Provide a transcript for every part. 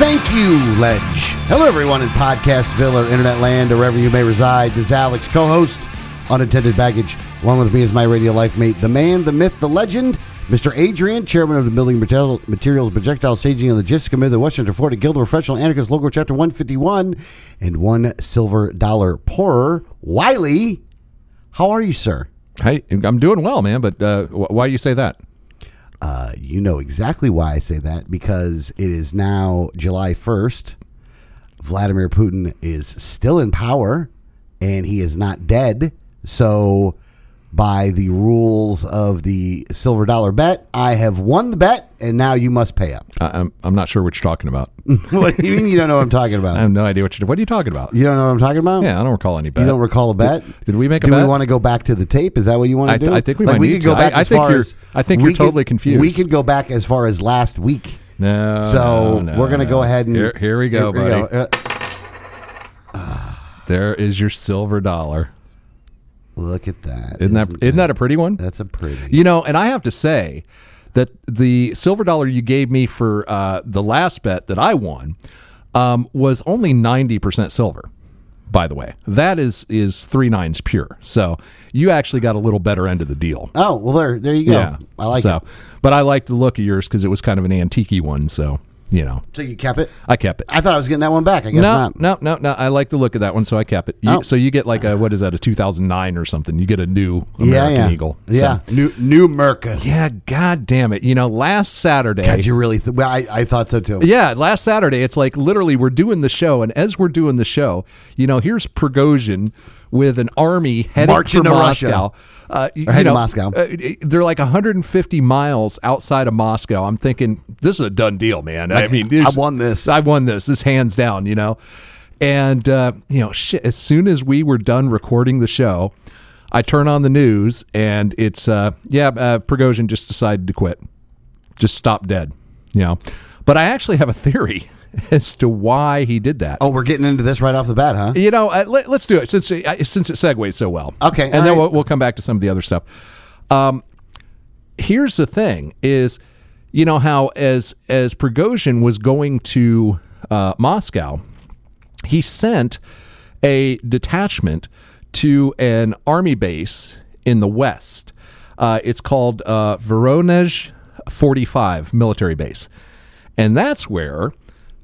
Thank you, Ledge. Hello, everyone in Podcastville or Internet Land or wherever you may reside. This is Alex, co host, Unattended Baggage. Along with me is my radio life mate, the man, the myth, the legend, Mr. Adrian, chairman of the Building Material- Materials Projectile Staging and Logistics Committee the Western Florida Guild of Professional Anarchists, Local Chapter 151, and one silver dollar poorer. Wyllie, how are you, sir? Hey, I'm doing well, man. But uh, why do you say that? Uh, you know exactly why I say that because it is now July 1st. Vladimir Putin is still in power and he is not dead. So, by the rules of the silver dollar bet, I have won the bet and now you must pay up. I, I'm I'm not sure what you're talking about. what do you mean you don't know what I'm talking about? I have no idea what you're. What are you talking about? You don't know what I'm talking about? Yeah, I don't recall any bet. You don't recall a bet? Did we make a do bet? we want to go back to the tape? Is that what you want to I do? I think we might we need could go to. back I- I as think far you're- as I think you're could- totally confused. We could go back as far as last week. No. So no, we're going to no. go ahead and here, here we go, here buddy. go. Uh, There is your silver dollar. Look at that! Isn't that isn't that a pretty one? that's a pretty? You know, and I have to say that the silver dollar you gave me for uh, the last bet that I won um, was only ninety percent silver. By the way, that is is three nines pure. So you actually got a little better end of the deal. oh well, there there you go. Yeah, I like so, it. But I like the look of yours because it was kind of an antique one. So you know, So you kept it. I kept it. I thought I was getting that one back. I guess no, not. no, no, no. I like the look of that one, so I kept it. You, Oh. So you get like a what is that? A 2009 or something? You get a new American yeah, yeah, Eagle. So- Yeah, new new Merca. yeah. God damn it! You know, last Saturday. God, you really? Th- well, I, I thought so too. yeah, last Saturday, it's like literally we're doing the show, and as we're doing the show, you know, here's Prigozhin with an army heading Marching for to Russia. Uh, you heading know, to Moscow. uh, they're like 150 miles outside of Moscow. I'm thinking this is a done deal, man. I Like, mean, I won this. I won this. This hands down, you know. And uh, you know, shit. As soon as we were done recording the show, I turn on the news, and it's uh, yeah, uh, Prigozhin just decided to quit, just stop dead. You know, but I actually have a theory as to why he did that. Oh, we're getting into this right off the bat, huh? You know, uh, let, us do it since it, uh, since it segues so well. Okay, and then right. we'll, we'll come back to some of the other stuff. Um, here's the thing: is you know how as as Prigozhin was going to uh, Moscow, he sent a detachment to an army base in the west. Uh, it's called uh, Voronezh 45 military base. And that's where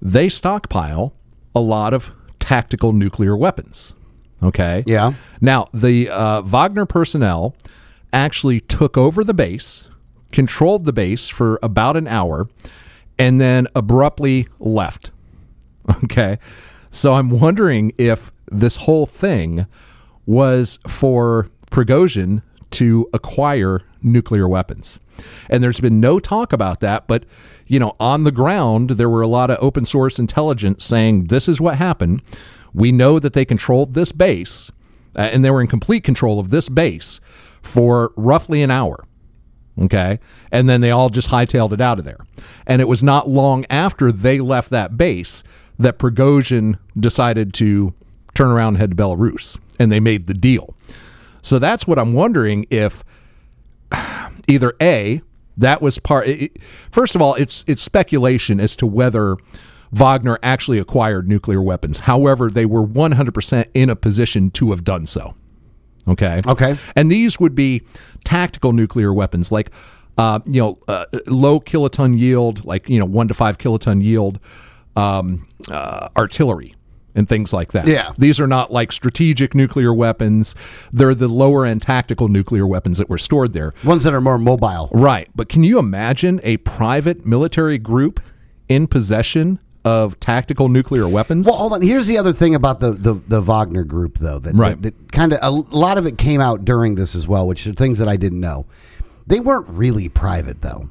they stockpile a lot of tactical nuclear weapons. Okay. Yeah. Now, the uh, Wagner personnel actually took over the base, controlled the base for about an hour, and then abruptly left. Okay. So I'm wondering if this whole thing was for Prigozhin to acquire nuclear weapons. And there's been no talk about that, but you know, on the ground there were a lot of open source intelligence saying this is what happened. We know that they controlled this base uh, and they were in complete control of this base for roughly an hour. Okay. And then they all just hightailed it out of there. And it was not long after they left that base that Prigozhin decided to turn around and head to Belarus. And they made the deal. So that's what I'm wondering if either A, that was part. It, first of all, it's it's speculation as to whether Wagner actually acquired nuclear weapons. However, they were 100% in a position to have done so. Okay. Okay. And these would be tactical nuclear weapons, like uh, you know, uh, low kiloton yield, like you know, one to five kiloton yield um, uh, artillery and things like that. Yeah. These are not like strategic nuclear weapons. They're the lower end tactical nuclear weapons that were stored there. Ones that are more mobile. Right. But can you imagine a private military group in possession of tactical nuclear weapons? Well, hold on. Here's the other thing about the the, the Wagner group, though. That, Right. that, that kind of a lot of it came out during this as well, which are things that I didn't know. They weren't really private, though.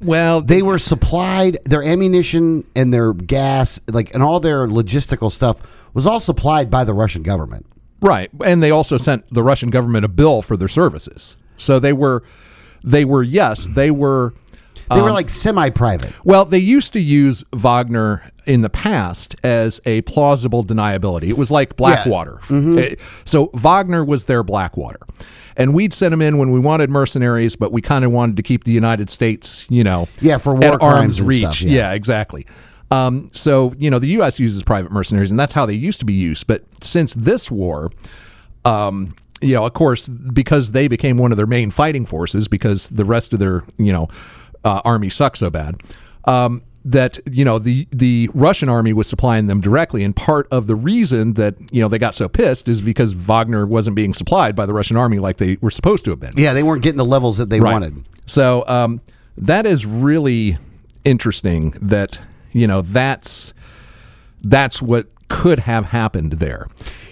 Well, They were supplied their ammunition and their gas, like and all their logistical stuff was all supplied by the Russian government. Right, and they also sent the Russian government a bill for their services. So they were, they were yes, they were. They Um, were like semi-private. Well, they used to use Wagner in the past as a plausible deniability. It was like Blackwater. Eh, So Wagner was their Blackwater. And we'd send them in when we wanted mercenaries, but we kind of wanted to keep the United States, you know, Yeah, for war at arm's reach. stuff, yeah. exactly. Um, so, you know, the U.S. uses private mercenaries, and that's how they used to be used. But since this war, um, you know, of course, because they became one of their main fighting forces, because the rest of their, you know, uh, army sucked so bad, um, that you know the the Russian army was supplying them directly, and part of the reason that you know they got so pissed is because Wagner wasn't being supplied by the Russian army like they were supposed to have been. Yeah, they weren't getting the levels that they Right. wanted. So um, that is really interesting. That you know that's that's what could have happened there,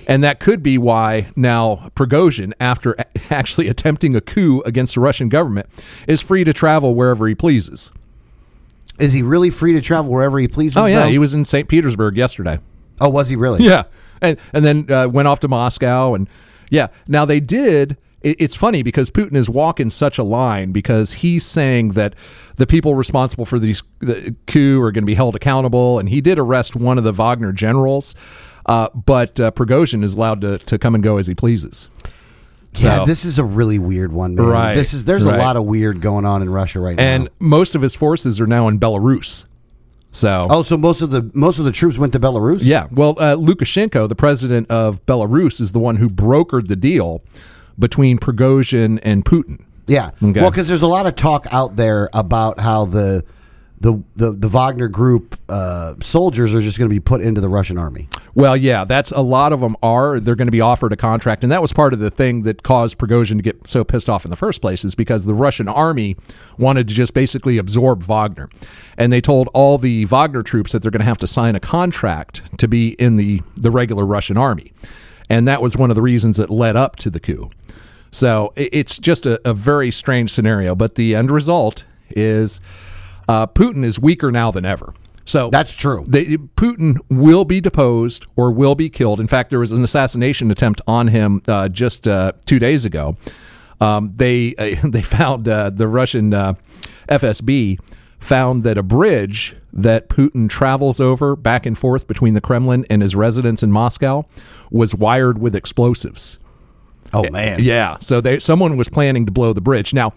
and that could be why now Prigozhin, after actually attempting a coup against the Russian government, is free to travel wherever he pleases. Is he really free to travel wherever he pleases? Oh yeah, though? he was in St. Petersburg yesterday. Oh, was he really? Yeah, and and then uh, went off to Moscow, and yeah. Now they did. It's funny because Putin is walking such a line because he's saying that the people responsible for these the coup are going to be held accountable, and he did arrest one of the Wagner generals, uh, but uh, Prigozhin is allowed to to come and go as he pleases. Yeah, this is a really weird one, man. Right, This is there's right. a lot of weird going on in Russia right And now. And most of his forces are now in Belarus. So Oh, so most of the most of the troops went to Belarus. Yeah, well, uh, Lukashenko, the president of Belarus, is the one who brokered the deal between Prigozhin and Putin. yeah. Okay. Well, because there's a lot of talk out there about how the the the, the Wagner group uh, soldiers are just going to be put into the Russian army. Well, yeah, that's a lot of them are. They're going to be offered a contract, and that was part of the thing that caused Prigozhin to get so pissed off in the first place, is because the Russian army wanted to just basically absorb Wagner, and they told all the Wagner troops that they're going to have to sign a contract to be in the the regular Russian army, and that was one of the reasons that led up to the coup. So it's just a, a very strange scenario, but the end result is uh, Putin is weaker now than ever. So That's true. they, Putin will be deposed or will be killed. In fact, there was an assassination attempt on him uh, just uh, two days ago. Um, they uh, they found uh, the Russian uh, FSB found that a bridge that Putin travels over back and forth between the Kremlin and his residence in Moscow was wired with explosives. Oh man. Yeah, so they someone was planning to blow the bridge. Now,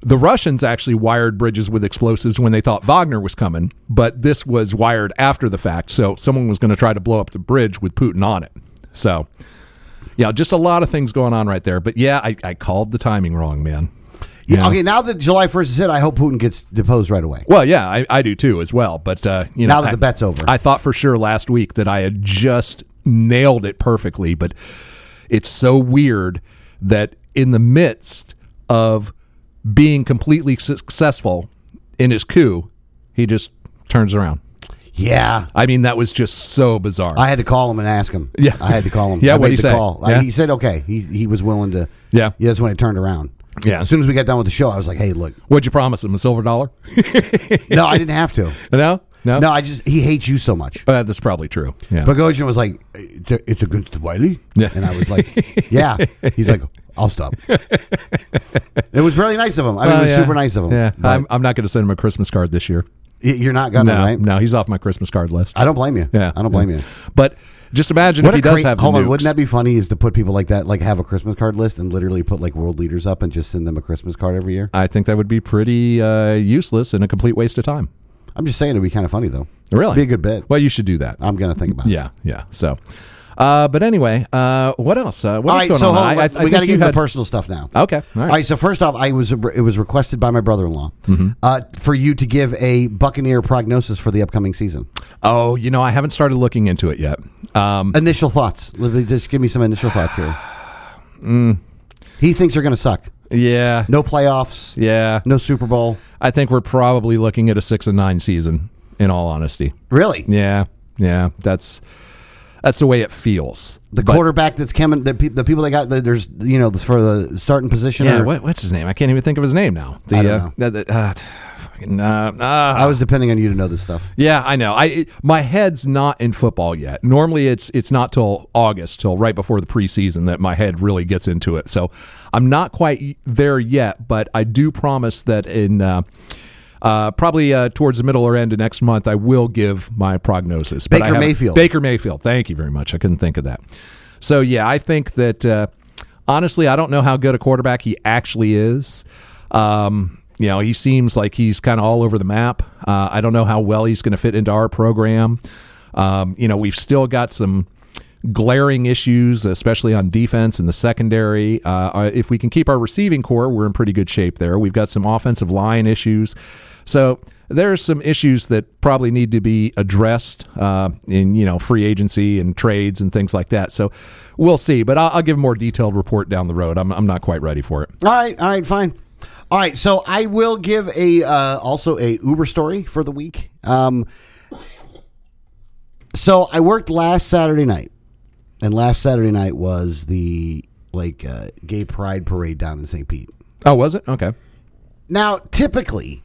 the Russians actually wired bridges with explosives when they thought Wagner was coming, but this was wired after the fact. So someone was going to try to blow up the bridge with Putin on it. So, yeah, just a lot of things going on right there. But yeah, I, I called the timing wrong, man. Yeah, Okay. Now that July 1st is hit, I hope Putin gets deposed right away. Well, yeah, I, I do too as well. But uh, you know, Now that I- the bet's over. I thought for sure last week that I had just nailed it perfectly, but it's so weird that in the midst of being completely successful in his coup, he just turns around. Yeah. I mean, that was just so bizarre. I had to call him and ask him. Yeah. I had to call him. Yeah, I what'd he? Call. Yeah. he said okay. He he was willing to. Yeah. Yeah, that's when it turned around. Yeah. As soon as we got done with the show, I was like, "Hey, look, What'd you promise him? A silver dollar? no, I didn't have to. no, no, No, I just he hates you so much." Uh, that's probably true. Yeah. Prigozhin was like, "It's a- it's against Wyllie," Yeah. and I was like, "Yeah." He's like, "I'll stop." it was really nice of him. I mean, it was yeah. super nice of him. Yeah, I'm, I'm not going to send him a Christmas card this year. y- you're not gonna, No, right? no, he's off my Christmas card list. I don't blame you. Yeah, I don't blame you. But just imagine if he does great- have the hold on, nukes. wouldn't that be funny? Is to put people like that, like have a Christmas card list and literally put like world leaders up and just send them a Christmas card every year. I think that would be pretty uh, useless and a complete waste of time. I'm just saying it'd be kind of funny though. Really, Be a good bit. Well, you should do that. I'm gonna think about it. yeah, yeah. So, uh, but anyway, uh, what else? Uh, what All is right, going so on? hold I- I- we got to get into had- personal stuff now. Okay, all All right. right. So first off, I was it was requested by my brother-in-law Mm-hmm. uh, for you to give a Buccaneer prognosis for the upcoming season. Oh, you know, I haven't started looking into it yet. Um, Initial thoughts. Just give me some initial thoughts here. Mm. He thinks they're going to suck. yeah, No playoffs. yeah. No Super Bowl. I think we're probably looking at a six and nine season. In all honesty, Really? yeah, yeah. That's that's the way it feels. The But- quarterback that's coming. The, pe- the people they got the, there's you know for the starting position. Yeah, are- what, what's his name? I can't even think of his name now. The, I don't uh, know. the- the- uh, nah. I was depending on you to know this stuff. Yeah, I know. I it- my head's not in football yet. Normally, it's it's not till August, till right before the preseason, that my head really gets into it. So I'm not quite there yet, but I do promise that in. Uh, uh, probably uh, towards the middle or end of next month, I will give my prognosis. But Baker Mayfield. Baker Mayfield. Thank you very much. I couldn't think of that. So yeah, I think that uh, honestly, I don't know how good a quarterback he actually is. Um, you know, he seems like he's kind of all over the map. Uh, I don't know how well he's going to fit into our program. Um, you know, we've still got some glaring issues, especially on defense in the secondary. Uh, if we can keep our receiving corps, we're in pretty good shape there. We've got some offensive line issues. So there are some issues that probably need to be addressed uh, in you know free agency and trades and things like that. So we'll see, but I'll, I'll give a more detailed report down the road. I'm, I'm not quite ready for it. All right, all right, fine. All right, so I will give a uh, also a Uber story for the week. Um, so I worked last Saturday night, and last Saturday night was the like uh, gay pride parade down in St. Pete. Oh, was it okay? Now, typically,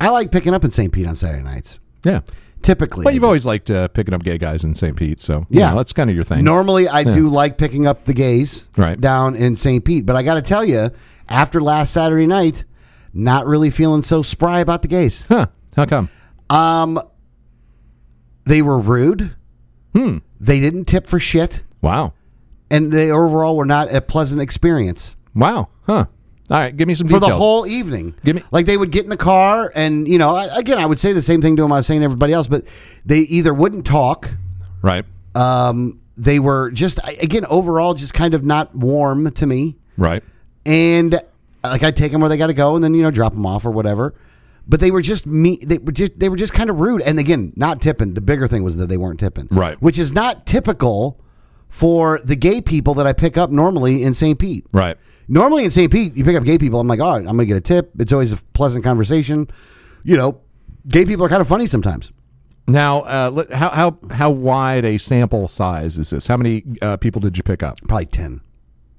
I like picking up in St. Pete on Saturday nights. Yeah. Typically, Well, you've always liked uh, picking up gay guys in St. Pete, so Yeah. know, that's kind of your thing. Normally, I do like picking up the gays Right. down in St. Pete, but I got to tell you, after last Saturday night, not really feeling so spry about the gays. Huh? How come? Um, they were rude. Hmm. They didn't tip for shit, Wow. and they overall were not a pleasant experience Wow. Huh. All right. Give me some for the whole evening. Give me- like they would get in the car, and you know, I, again, I would say the same thing to them I was saying to everybody else, but they either wouldn't talk. right. Um, they were just I- again overall just kind of not warm to me. Right. and like I take them where they got to go, and then you know drop them off or whatever. But they were just me. They were just they were just kind of rude. And again, not tipping. The bigger thing was that they weren't tipping, Right. Which is not typical for the gay people that I pick up normally in St. Pete. Right. Normally in St. Pete, you pick up gay people. I'm like, all right, I'm gonna get a tip. It's always a pleasant conversation. You know, gay people are kind of funny sometimes. Now, uh, how how how wide a sample size is this? How many uh, people did you pick up? Probably ten.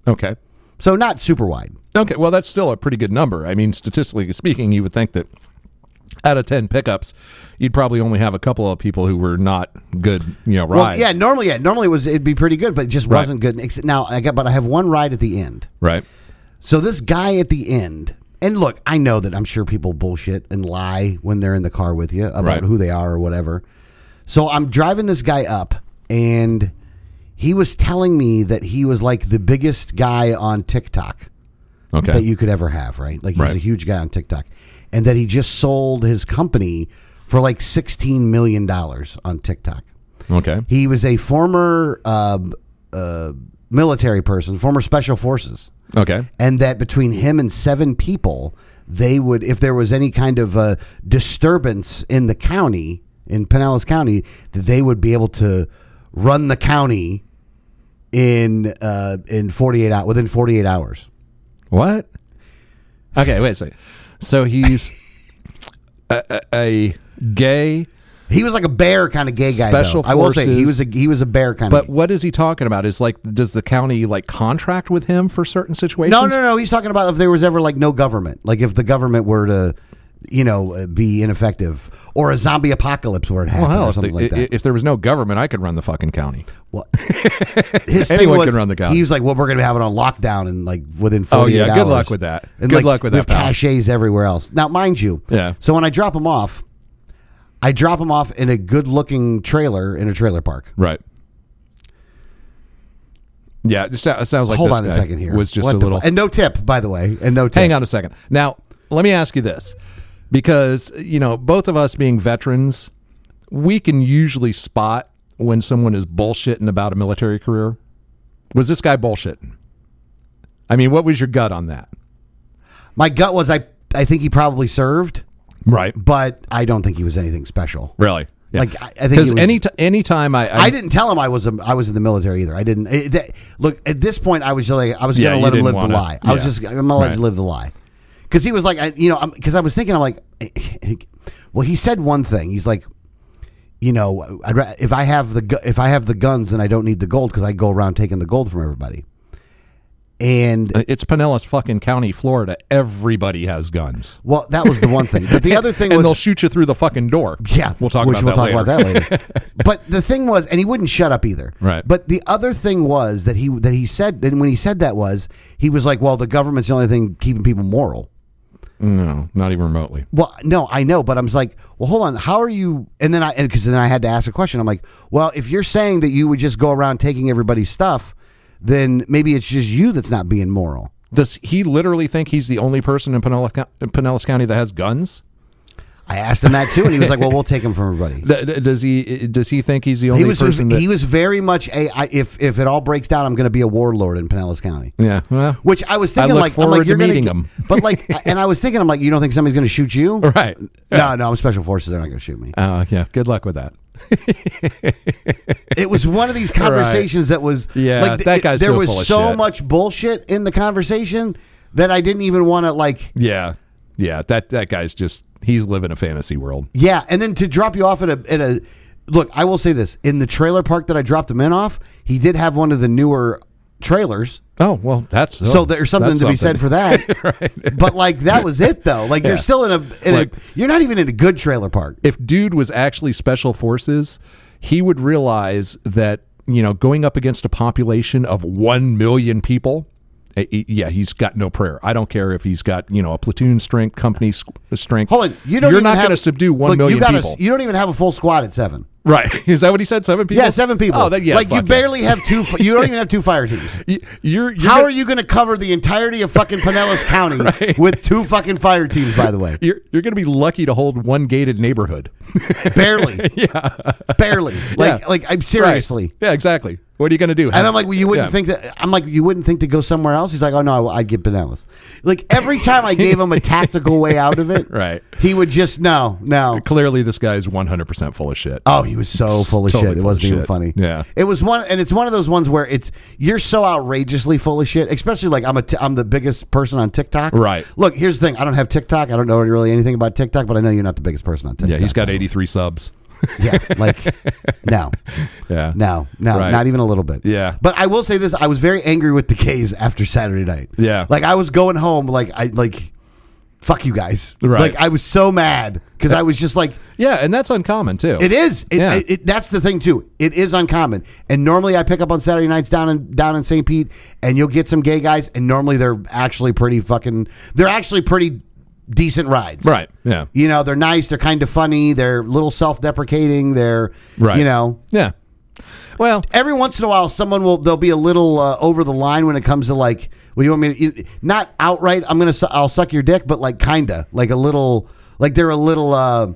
Okay. So not super wide. Okay. Well, that's still a pretty good number. I mean, statistically speaking, you would think that out of ten pickups, you'd probably only have a couple of people who were not good. You know, Well, yeah, normally, yeah, normally it was it'd be pretty good, but it just Right. wasn't good. Now I got, but I have one ride at the end. Right. So this guy at the end, and look, I know that I'm sure people bullshit and lie when they're in the car with you about Right. who they are or whatever. So I'm driving this guy up, and he was telling me that he was like the biggest guy on TikTok Okay. that you could ever have, right? Like he's Right. a huge guy on TikTok, and that he just sold his company for like 16 million dollars on TikTok. okay. He was a former uh, uh, military person, former special forces Okay. and that between him and seven people, they would, if there was any kind of uh, disturbance in the county, in Pinellas County, that they would be able to run the county in uh, in forty eight hours within forty eight hours. What? Okay. Wait a second. So he's a, a, a gay. He was like a bear kind of gay guy. Special though. I will say he was a he was a bear kind But of. what is he talking about? Is like, does the county like contract with him for certain situations? No, no, no. He's talking about if there was ever like no government, like if the government were to, you know, uh, be ineffective, or a zombie apocalypse were to happen, Well, or something the- like that. if there was no government, I could run the fucking county. Well, his thing Anyone was, can run the county. He was like, "Well, we're going to have it on lockdown and like within Oh, 48 yeah, hours." good luck with that. And Good like, luck with that. we have pal. caches everywhere else. Now, mind you, Yeah. So when I drop him off, I drop him off in a good-looking trailer in a trailer park. Right. Yeah, it, just, it sounds like Hold on a second here. Was just What a little. fu- and no tip, by the way, and no tip. Hang on a second. Now, let me ask you this, because you know, both of us being veterans, we can usually spot when someone is bullshitting about a military career. Was this guy bullshitting? I mean, what was your gut on that? My gut was I. I think he probably served, Right. but I don't think he was anything special. Really? Like, I- I think because any t- any time I, I, I didn't tell him I was a, I was in the military either. I didn't it, that, look at this point. I was just like I was Yeah, going to you let him live wanna- the lie. I was just I'm gonna let you live the lie because he was like I, you know because I was thinking I'm like well he said one thing he's like you know I'd, if I have the if I have the guns then I don't need the gold because I go around taking the gold from everybody and Uh, It's Pinellas fucking County, Florida. Everybody has guns. well, that was the one thing. But the other thing and was they'll shoot you through the fucking door. Yeah, we'll talk about we'll that talk later. about that later. but the thing was, and he wouldn't shut up either. Right. But the other thing was that he that he said, and when he said that was he was like, "Well, the government's the only thing keeping people moral." No, not even remotely. Well, no, I know, but I'm just like, well, hold on, how are you? And then I because then I had to ask a question. I'm like, well, if you're saying that you would just go around taking everybody's stuff, then maybe it's just you that's not being moral. Does he literally think he's the only person in Pinellas, Pinellas County that has guns? I asked him that too, and he was like, "Well, we'll take them from everybody." Does he? Does he think he's the only He was person that? he was very much a I, if if it all breaks down, I'm going to be a warlord in Pinellas County. yeah. Well, Which I was thinking, look like, I'm like, you're gonna meeting him. but like, and I was thinking, I'm like, you don't think somebody's going to shoot you? right. No, no, I'm special forces. They're not going to shoot me. Uh, yeah. Good luck with that. It was one of these conversations that was, Yeah, like, that it- guy's there so was so shit. much bullshit in the conversation that I didn't even want to like. Yeah. Yeah. That that guy's just he's living a fantasy world. Yeah, and then to drop you off at a at a look, I will say this in the trailer park that I dropped him in off, he did have one of the newer trailers. Oh well, that's So there's something to be said for that. But like that was it though. Like Yeah. you're still in a in Like- a you're not even in a good trailer park. if dude was actually special forces, he would realize that you know going up against a population of one million people. eh, eh, Yeah, he's got no prayer. I don't care if he's got you know a platoon strength, company strength. Hold on, you don't. You're not going to subdue one look, million you gotta- people, You don't even have a full squad at seven. Right? Is that what he said? Seven people? Yeah, seven people. Oh, that, yeah, like you barely have two. You don't even have two fire teams. You're, you're How gonna- are you going to cover the entirety of fucking Pinellas County Right. with two fucking fire teams? By the way, You're, you're going to be lucky to hold one gated neighborhood. barely. yeah, barly. Like, Yeah. like I'm seriously. Right. Yeah, exactly. What are you going to do? And I'm like, well, you wouldn't Yeah. think that. I'm like, you wouldn't think to go somewhere else. He's like, oh no, I'd get Pinellas. Like every time I gave him a tactical way out of it, Right. He would just no, no. Clearly, this guy's 100% full of shit. Oh, he was so full of Totally shit. It full of wasn't even shit. funny. Yeah. it was one, and it's one of those ones where it's you're so outrageously full of shit. Especially like I'm a t- I'm the biggest person on TikTok. Right. Look, here's the thing. I don't have TikTok. I don't know really anything about TikTok, but I know you're not the biggest person on TikTok. yeah, he's got 83 subs. Yeah, like no, Yeah. no, no, Right. not even a little bit. Yeah. But I will say this: I was very angry with the K's after Saturday night. Yeah. like I was going home, like I like, fuck you guys. Right. Like I was so mad because I was just like. Yeah, and that's uncommon too. It is. It, Yeah. it, it- that's the thing too. It is uncommon. And normally I pick up on Saturday nights down in down in St. Pete, and you'll get some gay guys, and normally they're actually pretty fucking. They're actually pretty decent rides. Right. Yeah. You know, they're nice. They're kind of funny. They're a little self deprecating. They're Right. You know. Yeah. Well, Every once in a while, someone will they'll be a little uh, over the line when it comes to like, well, you want me to not outright? I'm gonna su- I'll suck your dick, but like kinda like a little like they're a little. uh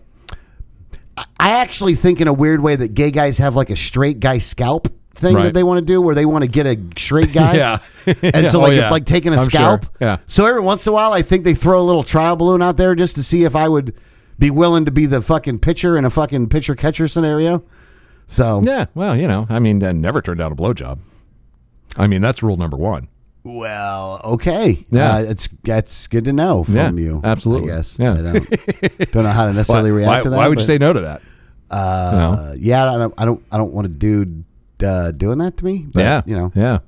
I- actually think in a weird way that gay guys have like a straight guy scalp thing Right. that they want to do, where they want to get a straight guy. Yeah. and so Oh, like yeah. it's like taking a I'm sure. scalp. Yeah. So every once in a while, I think they throw a little trial balloon out there just to see if I would be willing to be the fucking pitcher in a fucking pitcher catcher scenario. So yeah. Well, you know, I mean, uh, never turned down a blowjob. I mean, that's rule number one. Well, okay. Yeah. Uh, it's that's good to know from Yeah, you. absolutely. I guess. Yeah. I don't, don't know how to Why, necessarily react why, to that. why would you say no to that? Uh, yeah, I don't. I don't. I don't want a dude uh, doing that to me. But, yeah. You know. Yeah.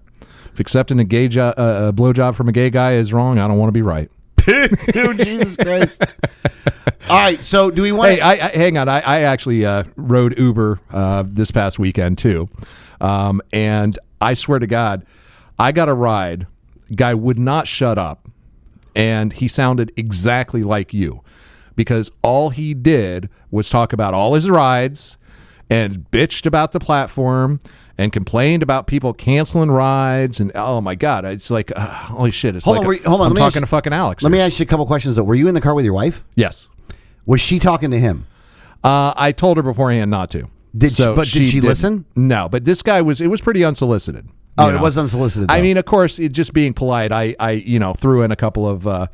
If accepting a gay jo- uh, a blowjob from a gay guy is wrong, I don't want to be right. Dude, Jesus Christ. All right. So, do we want? Hey, I, I hang on. I, I actually uh, rode Uber uh, this past weekend too, um, and I swear to God, I got a ride. Guy would not shut up, and he sounded exactly like you, because all he did was talk about all his rides, and bitched about the platform, and complained about people canceling rides, and oh my God, it's like uh, holy shit! It's Hold like on, a- you- hold on, I'm talking to fucking Alex. let me ask you a couple questions. Though, were you in the car with your wife? yes. Was she talking to him? Uh, I told her beforehand not to. Did she- but did she didn't. listen? No, but this guy was. It was pretty unsolicited. Oh, you it was unsolicited. I mean, of course, it just being polite. I, I, you know, threw in a couple of, uh,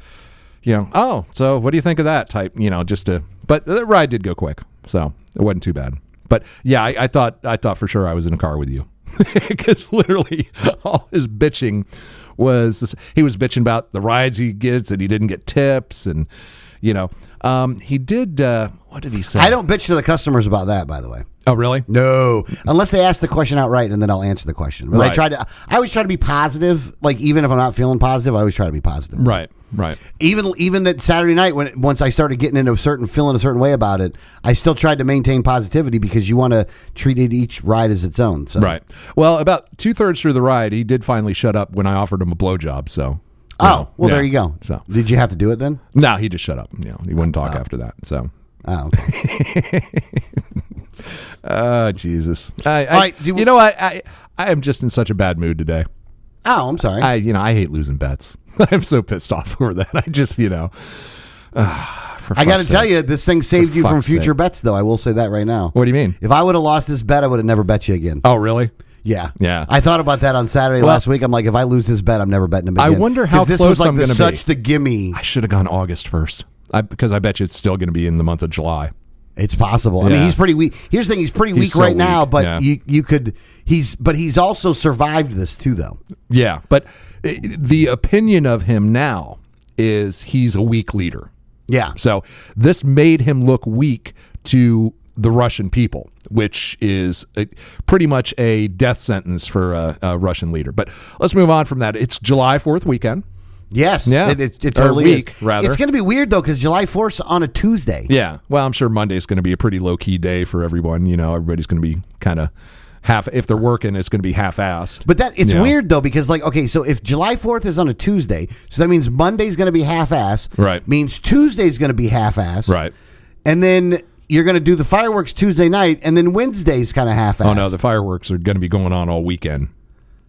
you know, oh, so what do you think of that type? You know, just to. But the ride did go quick, so it wasn't too bad. But yeah, I, I thought, I thought for sure I was in a car with you, because literally all his bitching was this, he was bitching about the rides he gets and he didn't get tips and, you know, um, he did. Uh, what did he say? I don't bitch to the customers about that. By the way. Oh, really? No, unless they ask the question outright, and then I'll answer the question. But I try to. I always try to be positive. Like even if I'm not feeling positive, I always try to be positive. Right, right. Even even that Saturday night when once I started getting into a certain feeling a certain way about it, I still tried to maintain positivity because you want to treat it each ride as its own. So. Right. Well, about two thirds through the ride, he did finally shut up when I offered him a blowjob. So. Oh well, yeah. there you go. So did you have to do it then? no, he just shut up. You know, he wouldn't talk oh. after that. So. Oh, okay. Oh Jesus! I, I, All right, do- you know what? I I am just in such a bad mood today. oh, I'm sorry. I you know I hate losing bets. I'm so pissed off over that. I just you know. Ah, for I got to tell you, this thing saved For you from future sake. bets, though. I will say that right now. What do you mean? If I would have lost this bet, I would have never bet you again. Oh really? Yeah, Yeah. I thought about that on Saturday Well- last week. I'm like, if I lose this bet, I'm never betting him again. I wonder how this close was like I'm the, gonna be. such the gimme. I should have gone August first. I because I bet you it's still going to be in the month of July. It's possible. I mean, Yeah. he's pretty weak. Here's the thing: he's pretty weak so right now, but yeah. you you could he's but he's also survived this too, though. Yeah, but i the opinion of him now is he's a weak leader. Yeah, So this made him look weak to the Russian people, which is a, pretty much a death sentence for a, a Russian leader. But let's move on from that. It's July Fourth weekend. Yes, Yeah. it, it, it Or week, is. rather. It's going to be weird though because July 4th on a Tuesday. Yeah. Well, I'm sure Monday's going to be a pretty low key day for everyone. You know, everybody's going to be kind of half. If they're working, it's going to be half assed. But that it's Yeah. weird though because like okay, so if July Fourth is on a Tuesday, so that means Monday's going to be half ass. Right. Means Tuesday's going to be half ass. Right. And then you're going to do the fireworks Tuesday night, and then Wednesday's kind of half ass. Oh no, the fireworks are going to be going on all weekend.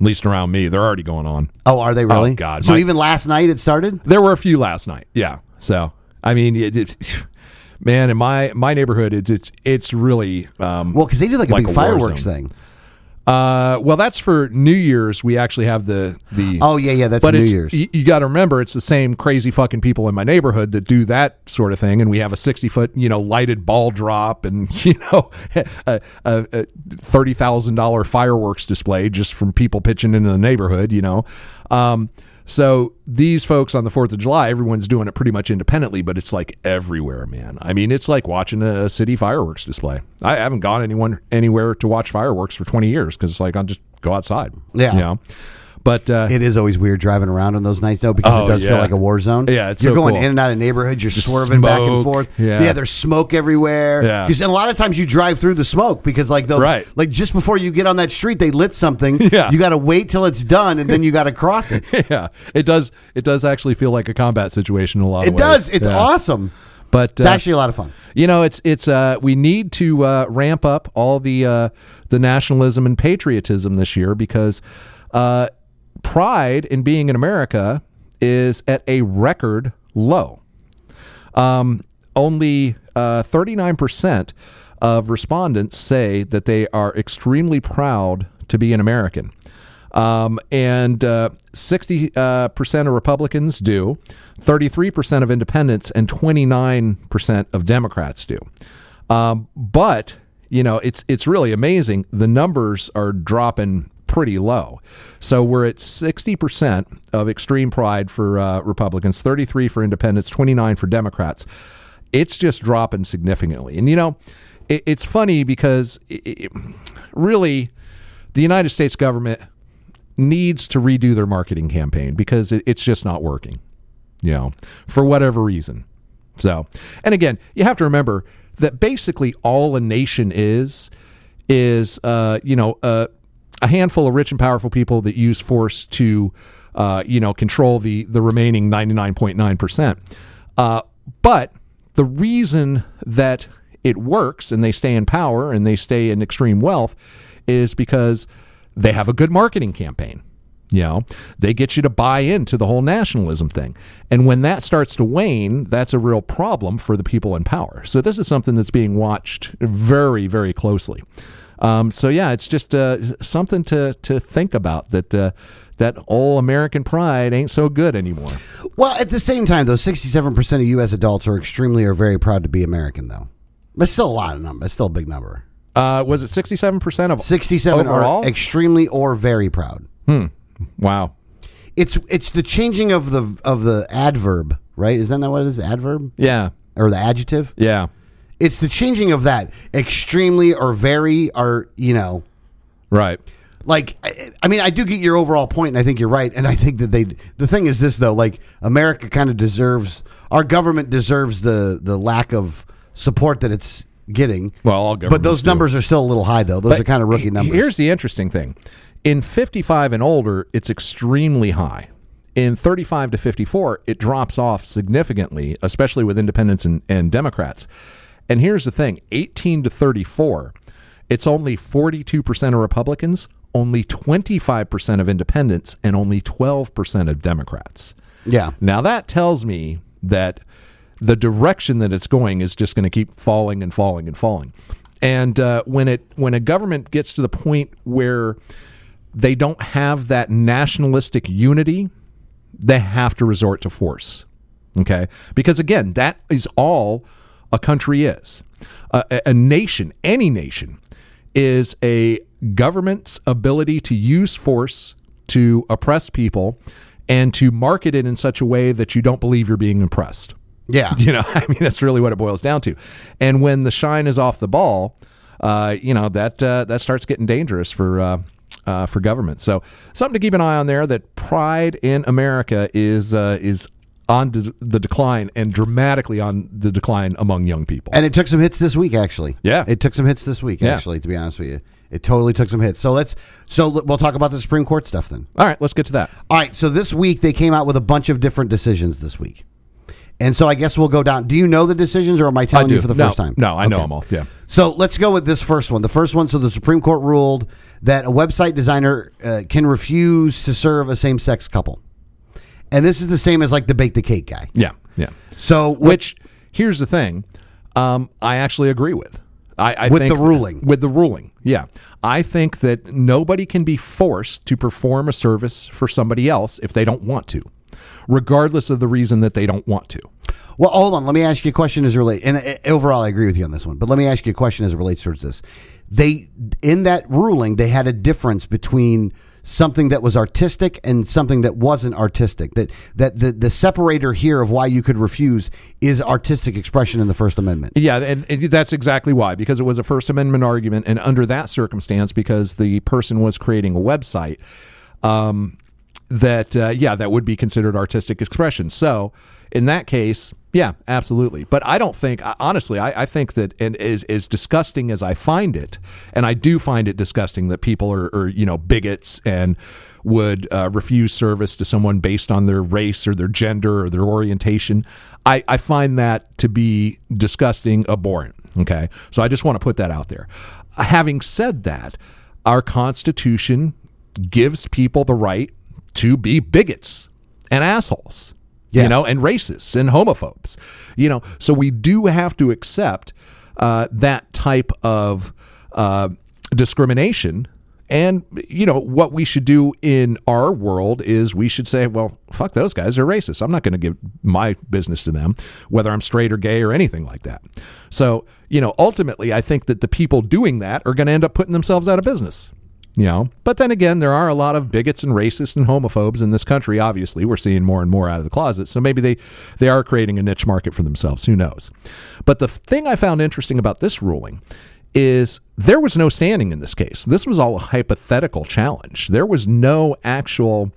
At least around me, they're already going on. oh, are they really? Oh, God, So my- even last night it started. There were a few last night. Yeah. So I mean, it, it, man, in my my neighborhood, it's it's it's really um, Well, because they do like a big a fireworks thing. Uh, well, that's for New Year's. We actually have the the Oh yeah, yeah, that's but New it's, Year's. You, you got to remember, it's the same crazy fucking people in my neighborhood that do that sort of thing, and we have a sixty foot, you know, lighted ball drop, and you know, a, a, a thirty thousand dollar fireworks display just from people pitching into the neighborhood, you know. Um, so these folks on the Fourth of July, everyone's doing it pretty much independently, but it's like everywhere, man. I mean, it's like watching a, city fireworks display. I haven't gone anyone anywhere to watch fireworks for twenty years because it's like I'll just go outside, Yeah. you know. But uh, It is always weird driving around on those nights though because Oh, it does feel like a war zone. Yeah, it's you're so going cool. in and out of neighborhoods. You're swerving back and forth. yeah. there's smoke everywhere. Yeah. 'Cause- and a lot of times you drive through the smoke because like they'll Right. like just before you get on that street they lit something. Yeah. you got to wait till it's done and then you got to cross it. yeah, it does. It does actually feel like a combat situation in a lot It of ways. does. It's Yeah. awesome. But uh, It's actually a lot of fun. you know, it's it's uh, we need to uh, ramp up all the uh, the nationalism and patriotism this year because uh, pride in being in America is at a record low. Um, only uh, 39% of respondents say that they are extremely proud to be an American. Um, and uh, 60 uh, percent of Republicans do, 33% of independents, and 29% of Democrats do. Um, but, you know, it's, it's really amazing. The numbers are dropping pretty low. So we're at 60% of extreme pride for uh, Republicans, 33 for independents, 29 for Democrats. It's just dropping significantly. And you know, it, it's funny because it, it- really the United States government needs to redo their marketing campaign because it, it's just not working, you know, for whatever reason. So, and again, you have to remember that basically all a nation is is uh, you know uh, a handful of rich and powerful people that use force to uh, you know control the the remaining ninety nine point nine percent. Uh, But the reason that it works and they stay in power and they stay in extreme wealth is because they have a good marketing campaign. You know, they get you to buy into the whole nationalism thing. And when that starts to wane, that's a real problem for the people in power. So this is something that's being watched very, very closely. Um, so yeah, it's just uh, something to to think about that uh, that all American pride ain't so good anymore. Well, at the same time, though, 67% of U.S. adults are extremely or very proud to be American, though. That's still a lot of number. That's still a big number. Uh, was it sixty seven percent of 67 overall? are extremely or very proud. Hmm. wow. It's it's the changing of the of the adverb, right? Isn't that what it is? Adverb Yeah. or the adjective? Yeah. It's the changing of that extremely or very or you know Right. like I, I mean I do get your overall point and I think you're right and I think that they the thing is this though like America kind of deserves our government deserves the the lack of support that it's getting. Well, all but those do. numbers are still a little high though. Those But are kind of rookie numbers. Here's the interesting thing. In 55 and older, it's extremely high. In 35 to 54, it drops off significantly, especially with independents and, and Democrats. And here's the thing 18 to 34, it's only 42% of Republicans, only 25% of independents, and only 12% of Democrats. yeah. Now that tells me that the direction that it's going is just going to keep falling and falling and falling. And uh, when it when a government gets to the point where they don't have that nationalistic unity, they have to resort to force. Okay, because again, that is all a country is. A- a, nation, any nation, is a government's ability to use force to oppress people and to market it in such a way that you don't believe you're being oppressed. Yeah. You know, I mean, that's really what it boils down to. And when the shine is off the ball, uh, you know that uh, that starts getting dangerous for uh, uh, for government. So something to keep an eye on there. That pride in America is uh, is on the decline and dramatically on the decline among young people. And it took some hits this week, actually. Yeah. it took some hits this week, Yeah. actually. To be honest with you, it totally took some hits. So let's so l- we'll talk about the Supreme Court stuff then. All right, let's get to that. All right, so this week they came out with a bunch of different decisions this week, and so I guess we'll go down. Do you know the decisions, or am I telling I you for the no, first time? No, I know them all. Yeah. So let's go with this first one. The first one. So the Supreme Court ruled that a website designer uh, can refuse to serve a same-sex couple, and this is the same as like the bake the cake guy. Yeah. Yeah. So what- Which here's the thing, um, I actually agree with. I, I With the ruling. With the ruling, yeah. I think that nobody can be forced to perform a service for somebody else if they don't want to, regardless of the reason that they don't want to. Well, hold on. Let me ask you a question as it relates. And uh, overall, I agree with you on this one. But let me ask you a question as it relates towards this. They in that ruling, they had a difference between something that was artistic and something that wasn't artistic. That that the the separator here of why you could refuse is artistic expression in the First Amendment. Yeah, and, and that's exactly why, because it was a First Amendment argument, and under that circumstance, because the person was creating a website, um, that uh, yeah, that would be considered artistic expression. So in that case, yeah, absolutely. But I don't think, honestly, I, I think that, and as as disgusting as I find it, and I do find it disgusting that people are, are you know bigots and would uh, refuse service to someone based on their race or their gender or their orientation. I, I find that to be disgusting, abhorrent. Okay, so I just want to put that out there. Having said that, our Constitution gives people the right to be bigots and assholes. You know, and racists and homophobes. You know, so we do have to accept uh, that type of uh, discrimination. And you know what we should do in our world is we should say, well, fuck those guys, they're racist. I'm not going to give my business to them, whether I'm straight or gay or anything like that. So you know, ultimately, I think that the people doing that are going to end up putting themselves out of business. You know, but then again, there are a lot of bigots and racists and homophobes in this country. Obviously, we're seeing more and more out of the closet. So maybe they they are creating a niche market for themselves. Who knows? But the thing I found interesting about this ruling is there was no standing in this case. This was all a hypothetical challenge. There was no actual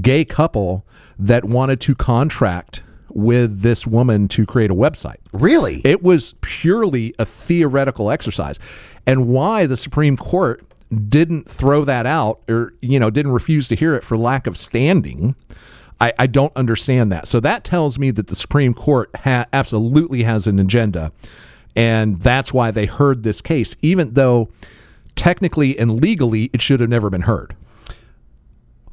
gay couple that wanted to contract with this woman to create a website. Really? It was purely a theoretical exercise. And why the Supreme Court didn't throw that out or, you know, didn't refuse to hear it for lack of standing, I, I don't understand that. So that tells me that the Supreme Court ha- absolutely has an agenda. And that's why they heard this case, even though technically and legally it should have never been heard.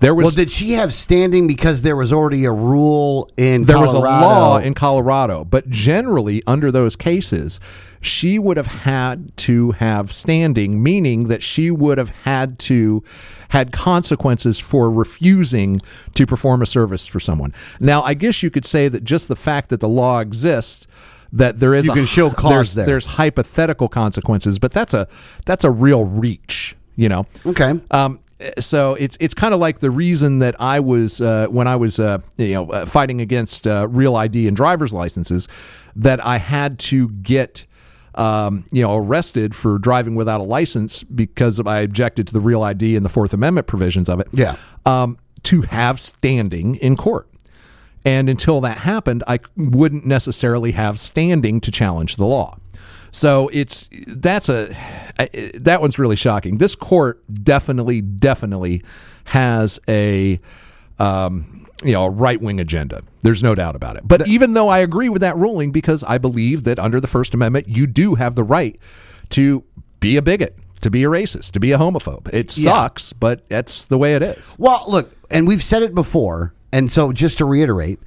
There was well, did she have standing because there was already a rule in there was a law in Colorado, but generally under those cases, she would have had to have standing, meaning that she would have had to had consequences for refusing to perform a service for someone. Now, I guess you could say that just the fact that the law exists that there is You a, can show cause there's, there. there's hypothetical consequences, but that's a that's a real reach, you know. Okay. Um, so it's it's kind of like the reason that I was uh, when I was uh, you know uh, fighting against uh, real ID and driver's licenses that I had to get um, you know, arrested for driving without a license because I objected to the Real ID and the Fourth Amendment provisions of it. Yeah. Um, to have standing in court. And until that happened, I wouldn't necessarily have standing to challenge the law. So it's that's a that one's really shocking. This court definitely, definitely has a um, you know a right wing agenda. There's no doubt about it. But even though I agree with that ruling, because I believe that under the First Amendment, you do have the right to be a bigot, to be a racist, to be a homophobe. It sucks, but that's the way it is. Well, look, and we've said it before, and so just to reiterate,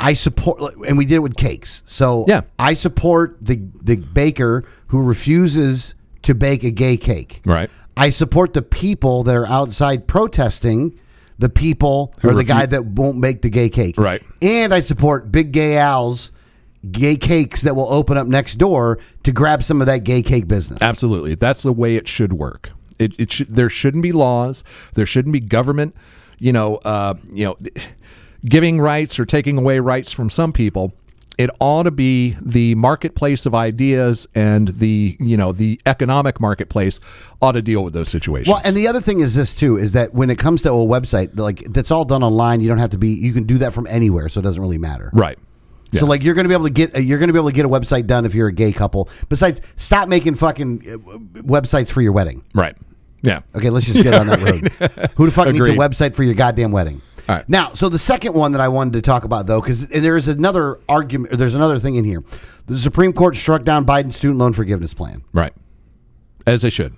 I support, and we did it with cakes. So Yeah. I support the the baker who refuses to bake a gay cake. Right. I support the people that are outside protesting the people or the refu- guy that won't make the gay cake. Right. And I support Big Gay Al's gay cakes that will open up next door to grab some of that gay cake business. Absolutely. That's the way it should work. It, it should, there shouldn't be laws. There shouldn't be government, you know, uh, you know, giving rights or taking away rights from some people. It ought to be the marketplace of ideas and the, you know, the economic marketplace ought to deal with those situations. Well, and the other thing is this too is that when it comes to a website, like that's all done online. You don't have to be. You can do that from anywhere, so it doesn't really matter. right. So like you're going to be able to get you're going to be able to get a website done if you're a gay couple. Besides, stop making fucking uh, websites for your wedding. Right. Yeah. Okay, let's just get on that road. Who the fuck needs a website for your goddamn wedding? All right. Now, so the second one that I wanted to talk about though, because there is another argument. or There's another thing in here. The Supreme Court struck down Biden's student loan forgiveness plan. Right. As they should.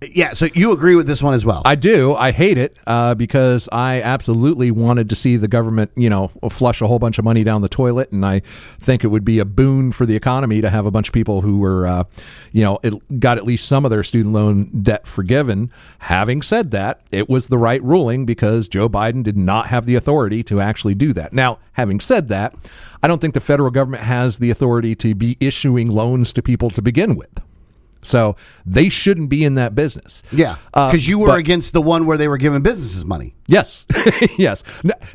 Yeah, so you agree with this one as well? I do. I hate it uh, because I absolutely wanted to see the government, you know, flush a whole bunch of money down the toilet, and I think it would be a boon for the economy to have a bunch of people who were, uh, you know, it got at least some of their student loan debt forgiven. Having said that, it was the right ruling because Joe Biden did not have the authority to actually do that. Now, having said that, I don't think the federal government has the authority to be issuing loans to people to begin with. So they shouldn't be in that business. yeah, Uh, because you were but- against the one where they were giving businesses money. Yes, yes.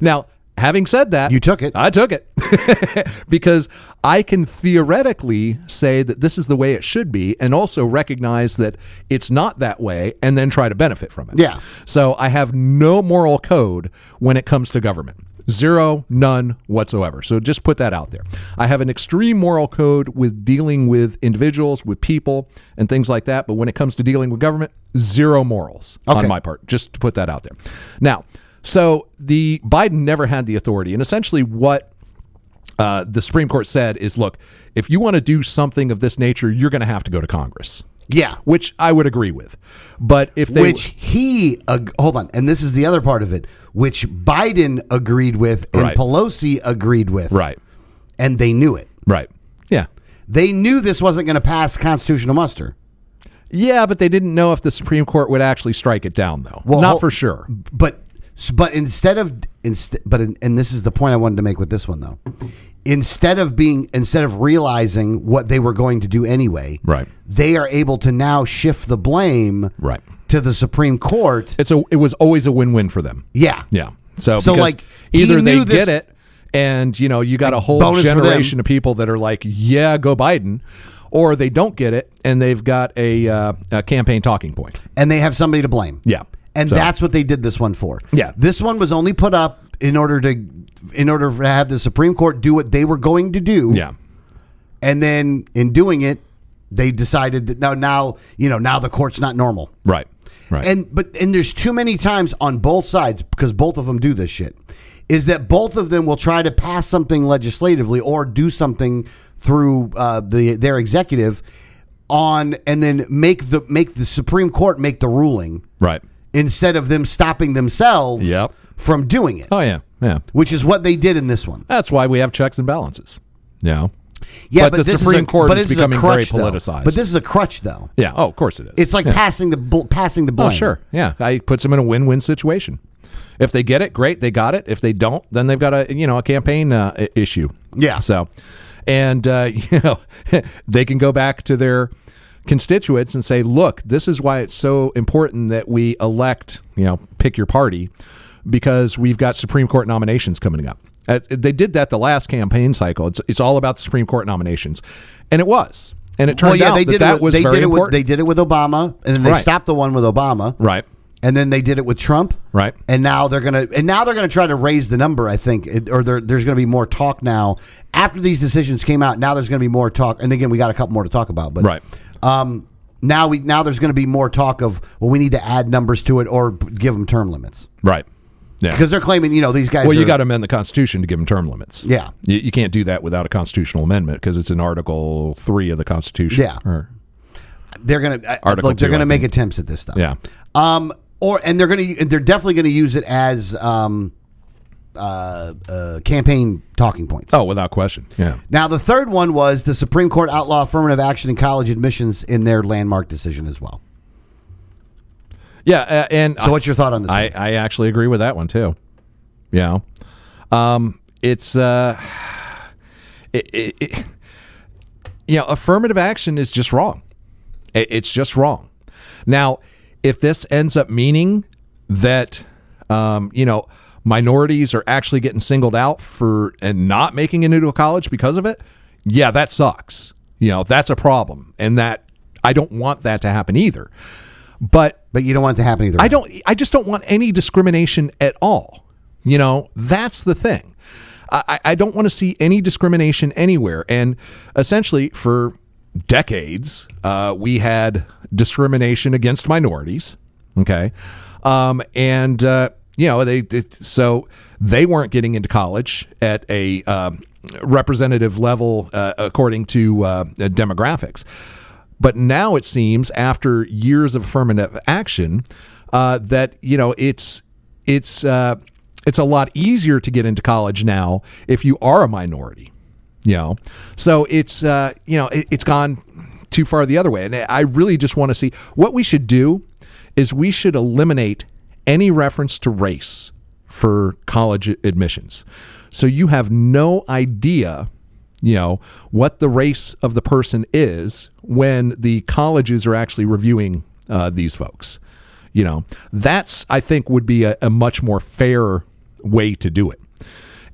Now, having said that, You took it. I took it because I can theoretically say that this is the way it should be, and also recognize that it's not that way, and then try to benefit from it. Yeah. So I have no moral code when it comes to government. Zero, none whatsoever. So just put that out there. I have an extreme moral code with dealing with individuals, with people, and things like that. But when it comes to dealing with government, zero morals Okay. on my part. Just to put that out there. Now, so the Biden never had the authority, and essentially what uh, the Supreme Court said is, look, if you want to do something of this nature, you're going to have to go to Congress. Yeah, Which I would agree with, but if they which he ag- hold on, and this is the other part of it, which Biden agreed with and Right. Pelosi agreed with, right, and they knew it. right, yeah, They knew this wasn't going to pass constitutional muster. yeah, but they didn't know if the Supreme Court would actually strike it down, though. Well, Not for sure. But but instead of inst- but in, and this is the point I wanted to make with this one though. Instead of being instead of realizing what they were going to do anyway, Right. They are able to now shift the blame Right. to the Supreme Court. It's a. It was always a win-win for them. Yeah. Yeah. So, So, like, either they this- get it, and you know, you got a whole bonus for them. generation of people that are like, "Yeah, go Biden," or they don't get it, and they've got a, uh, a campaign talking and they have somebody to blame. Yeah. And So- that's what they did this one for. Yeah. This one was only put up in order to in order to have the Supreme Court do what they were going to do. Yeah. And then in doing it, they decided that now now, you know, now the court's not normal. Right. Right. And but and there's too many times on both sides because both of them do this shit. Is that both of them will try to pass something legislatively or do something through uh, the their executive on and then make the make the Supreme Court make the ruling right. Instead of them stopping themselves Yep. from doing it, Oh yeah. Yeah. which is what they did in this one. That's why we have checks and balances. Yeah. Yeah, But the this Supreme a- Court but is this a becoming crutch, very though. politicized. But this is a crutch, though. Yeah. Oh, of course it is. It's like Yeah. passing the bl- passing the blame. Oh, sure. Yeah. I puts them in a win-win situation. If they get it, great, they got it. If they don't, then they've got a you know a campaign uh, i- issue. Yeah. So, and uh, you know, they can go back to their constituents and say, "Look, this is why it's so important that we elect, you know, pick your party, because we've got Supreme Court nominations coming up." Uh, they did that the last campaign cycle. It's it's all about the Supreme Court nominations, and it was. And it turned well, yeah, out they that did that it with, was they very did it with, important. they did it with Obama, and then they Right. stopped the one with Obama, right. and then they did it with Trump, Right. And now they're gonna and now they're gonna try to raise the number. I think, it, or there, there's gonna be more talk now after these decisions came out. Now there's gonna be more talk, and again, we got a couple more to talk about, but Right. Um, now we now there's gonna be more talk of well, we need to add numbers to it or give them term limits Right. Yeah. because they're claiming you know these guys. Well, you are- got to amend the Constitution to give them term limits. Yeah. You, you can't do that without a constitutional amendment because it's in Article 3 of the Constitution. Yeah. Or- they're gonna uh, Article look, they're gonna make think. attempts at this stuff. yeah. Um, or and they're gonna they're definitely gonna use it as um, uh, uh, campaign talking points. Oh, without question. Yeah. Now the third one was the Supreme Court outlaw affirmative action in college admissions in their landmark decision as well. Yeah. Uh, and So what's your thought on this? I. I actually agree with that one too. Yeah. Um, it's, uh, it, it, it, you know, affirmative action is just wrong. It, it's just wrong. Now, if this ends up meaning that, um, you know, minorities are actually getting singled out for and not making it into a college because of it, yeah, that sucks. You know, that's a problem. And that I don't want that to happen either. But but you don't want it to happen either. I don't I just don't want any discrimination at all. You know, that's the thing. I, I don't want to see any discrimination anywhere. And essentially, for decades, uh, we had discrimination against minorities. Okay, um, and uh, you know they, they so they weren't getting into college at a um, representative level uh, according to uh, demographics. But now it seems, after years of affirmative action, uh, that you know it's it's uh, it's a lot easier to get into college now if you are a minority. You know, so it's uh, you know it, it's gone too far the other way, and I really just want to see what we should do is we should eliminate any reference to race for college admissions. So you have no idea you know what the race of the person is when the colleges are actually reviewing uh, these folks. You know that's i think would be a, a much more fair way to do it.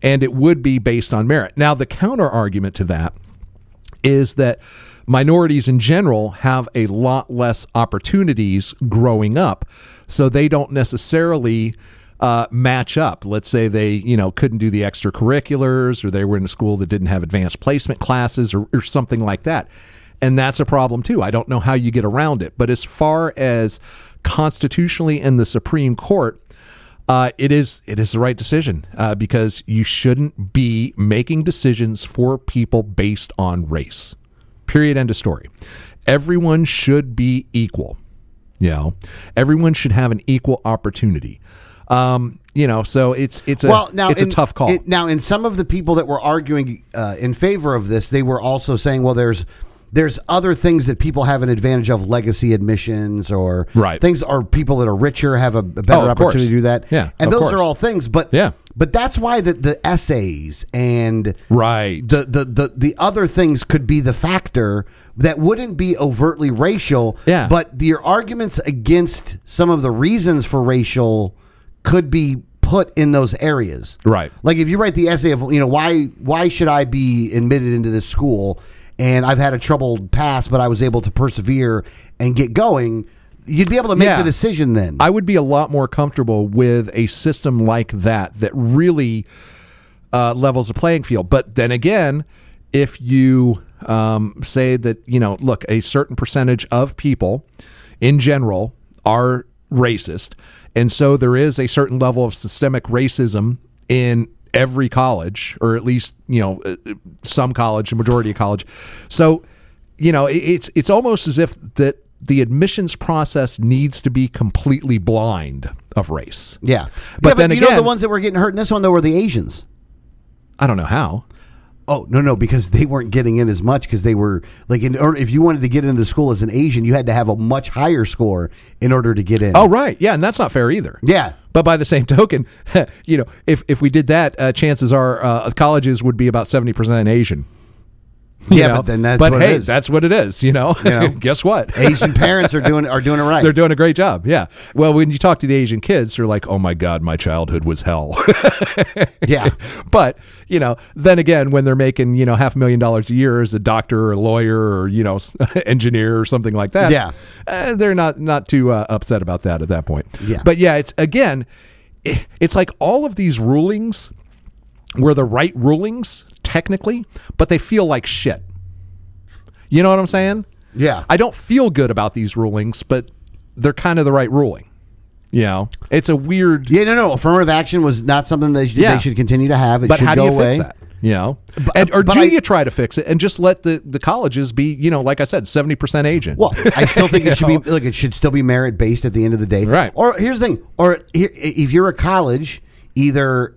And it would be based on merit. Now the counter argument to that is that minorities in general have a lot less opportunities growing up so they don't necessarily uh, match up. Let's say they, you know, couldn't do the extracurriculars, or they were in a school that didn't have advanced placement classes, or, or something like that. And that's a problem too. I don't know how you get around it. But as far as constitutionally in the Supreme Court, uh, it is it is the right decision uh, because you shouldn't be making decisions for people based on race. Period. End of story. Everyone should be equal. You know, everyone should have an equal opportunity. Um, you know, so it's it's a well, now it's in, a tough call. it- now, in some of the people that were arguing uh, in favor of this, they were also saying, well, there's there's other things that people have an advantage of, legacy admissions or Right. things, or people that are richer have a, a better Oh, opportunity course. to do that. Yeah, and those course. are all things. But Yeah. But that's why the the essays and right. the, the the the other things could be the factor that wouldn't be overtly racial. Yeah. But your arguments against some of the reasons for racial could be put in those areas. Right. Like if you write the essay of you know why why should I be admitted into this school and I've had a troubled past but I was able to persevere and get going, you'd be able to make Yeah. the decision then. I would be a lot more comfortable with a system like that that really uh, levels the playing field. But then again, if you um, say that, you know, look, a certain percentage of people in general are racist, and so there is a certain level of systemic racism in every college, or at least, you know, uh, uh, some college, a majority of college. So, you know, it's it's almost as if that the admissions process needs to be completely blind of race. yeah. But Yeah, then you know the ones that were getting hurt in this one though were the Asians. I don't know how. Oh no no because they weren't getting in as much because they were like in or if you wanted to get into school as an Asian you had to have a much higher score in order to get in. Oh, right. Yeah, and that's not fair either. yeah. But by the same token, you know, if if we did that, uh, chances are uh, colleges would be about seventy percent Asian. Yeah, know? but then that's but what hey, is. that's what it is. You know, You know? guess what? Asian parents are doing are doing it right. They're doing a great job. Yeah. Well, when you talk to the Asian kids, they're like, "Oh my god, my childhood was hell." yeah, but you know, then again, when they're making you know half a million dollars a year as a doctor or a lawyer or you know engineer or something like that, Yeah. uh, they're not not too uh, upset about that at that point. Yeah. But yeah, it's again, it's like all of these rulings were the right rulings technically, but they feel like shit. You know what I'm saying? yeah. I don't feel good about these rulings, but they're kind of the right ruling. You know, it's a weird. yeah, no, no. Affirmative action was not something they should, Yeah. they should continue to have. It but should how do go you away. fix that? You know, and, or but do I- you try to fix it and just let the, the colleges be, you know, like I said, seventy percent agent? Well, I still think it should be like It should still be merit based at the end of the day, Right. Or here's the thing: or here, if you're a college, either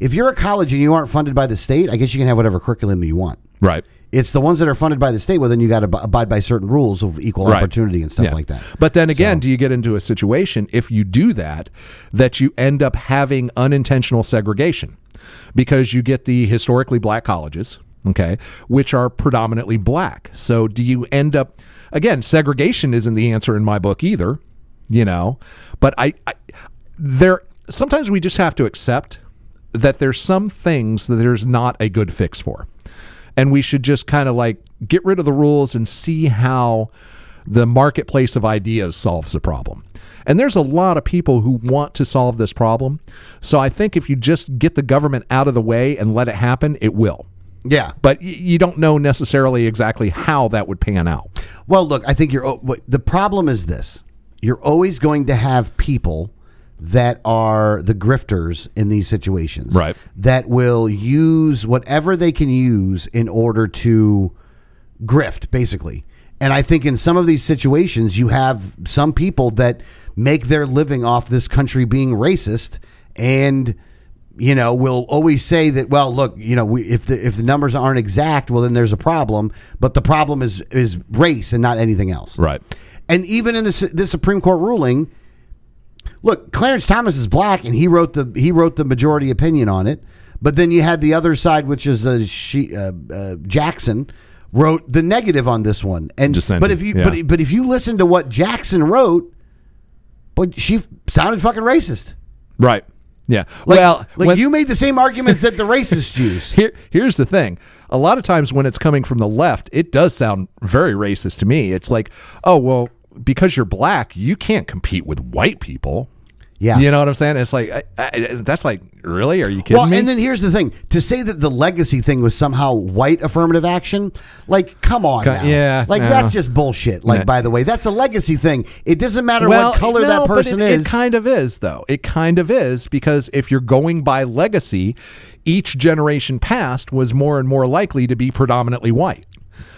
if you're a college and you aren't funded by the state, I guess you can have whatever curriculum you want. right. It's the ones that are funded by the state. Well, then you got to abide by certain rules of equal Right. opportunity and stuff Yeah. like that. But then again, do you get into a situation if you do that that you end up having unintentional segregation because you get the historically black colleges, okay, which are predominantly black. So do you end up again, segregation isn't the answer in my book either, you know. But I, I there sometimes we just have to accept that there's some things that there's not a good fix for. And we should just kind of like get rid of the rules and see how the marketplace of ideas solves the problem. And there's a lot of people who want to solve this problem. So I think if you just get the government out of the way and let it happen, it will. Yeah. But y- you don't know necessarily exactly how that would pan out. Well, look, I think you're. The problem is this: you're always going to have people that are the grifters in these situations, Right. That will use whatever they can use in order to grift, basically. And I think in some of these situations, you have some people that make their living off this country being racist and you know, will always say that. Well, look, you know, we, if the if the numbers aren't exact, well, then there's a problem. But the problem is is race and not anything else. Right. And even in this this Supreme Court ruling, look, Clarence Thomas is black, and he wrote the he wrote the majority opinion on it. But then you had the other side, which is uh, she, uh, uh, Jackson wrote the negative on this one. And Dissenting, but if you yeah. but but if you listen to what Jackson wrote, but she sounded fucking racist. Right. Yeah. Like, well, like when- you made the same arguments that the racists use. Here, here's the thing. A lot of times when it's coming from the left, it does sound very racist to me. It's like, oh well, because you're black, you can't compete with white people. Yeah. You know what I'm saying? It's like I, I, that's like really? Are you kidding Well, me? and then here's the thing: to say that the legacy thing was somehow white affirmative action, like, come on, Co- yeah, like no. that's just bullshit. Like, by the way, that's a legacy thing. It doesn't matter well, what color no, that person it, is. It kind of is, though. It kind of is because if you're going by legacy, each generation past was more and more likely to be predominantly white.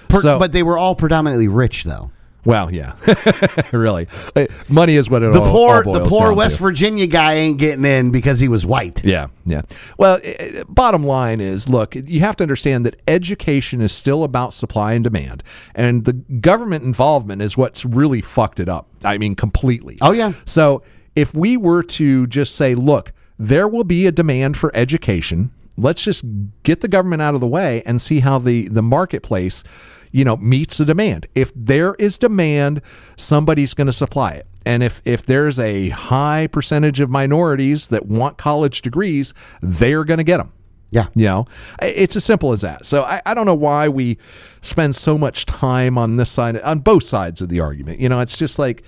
Per- so, but they were all predominantly rich, though. Well, yeah, really, Uh, money is what it The all, poor, all the poor West to. Virginia guy ain't getting in because he was white. Yeah, yeah. Well, bottom line is look, you have to understand that education is still about supply and demand, and the government involvement is what's really fucked it up. I mean, completely. Oh, yeah. So if we were to just say, look, there will be a demand for education, let's just get the government out of the way and see how the, the marketplace you know meets the demand if there is demand somebody's going to supply it and if if there's a high percentage of minorities that want college degrees they're going to get them Yeah. you know, it's as simple as that. So I, I don't know why we spend so much time on this side, on both sides of the argument. You know, it's just like,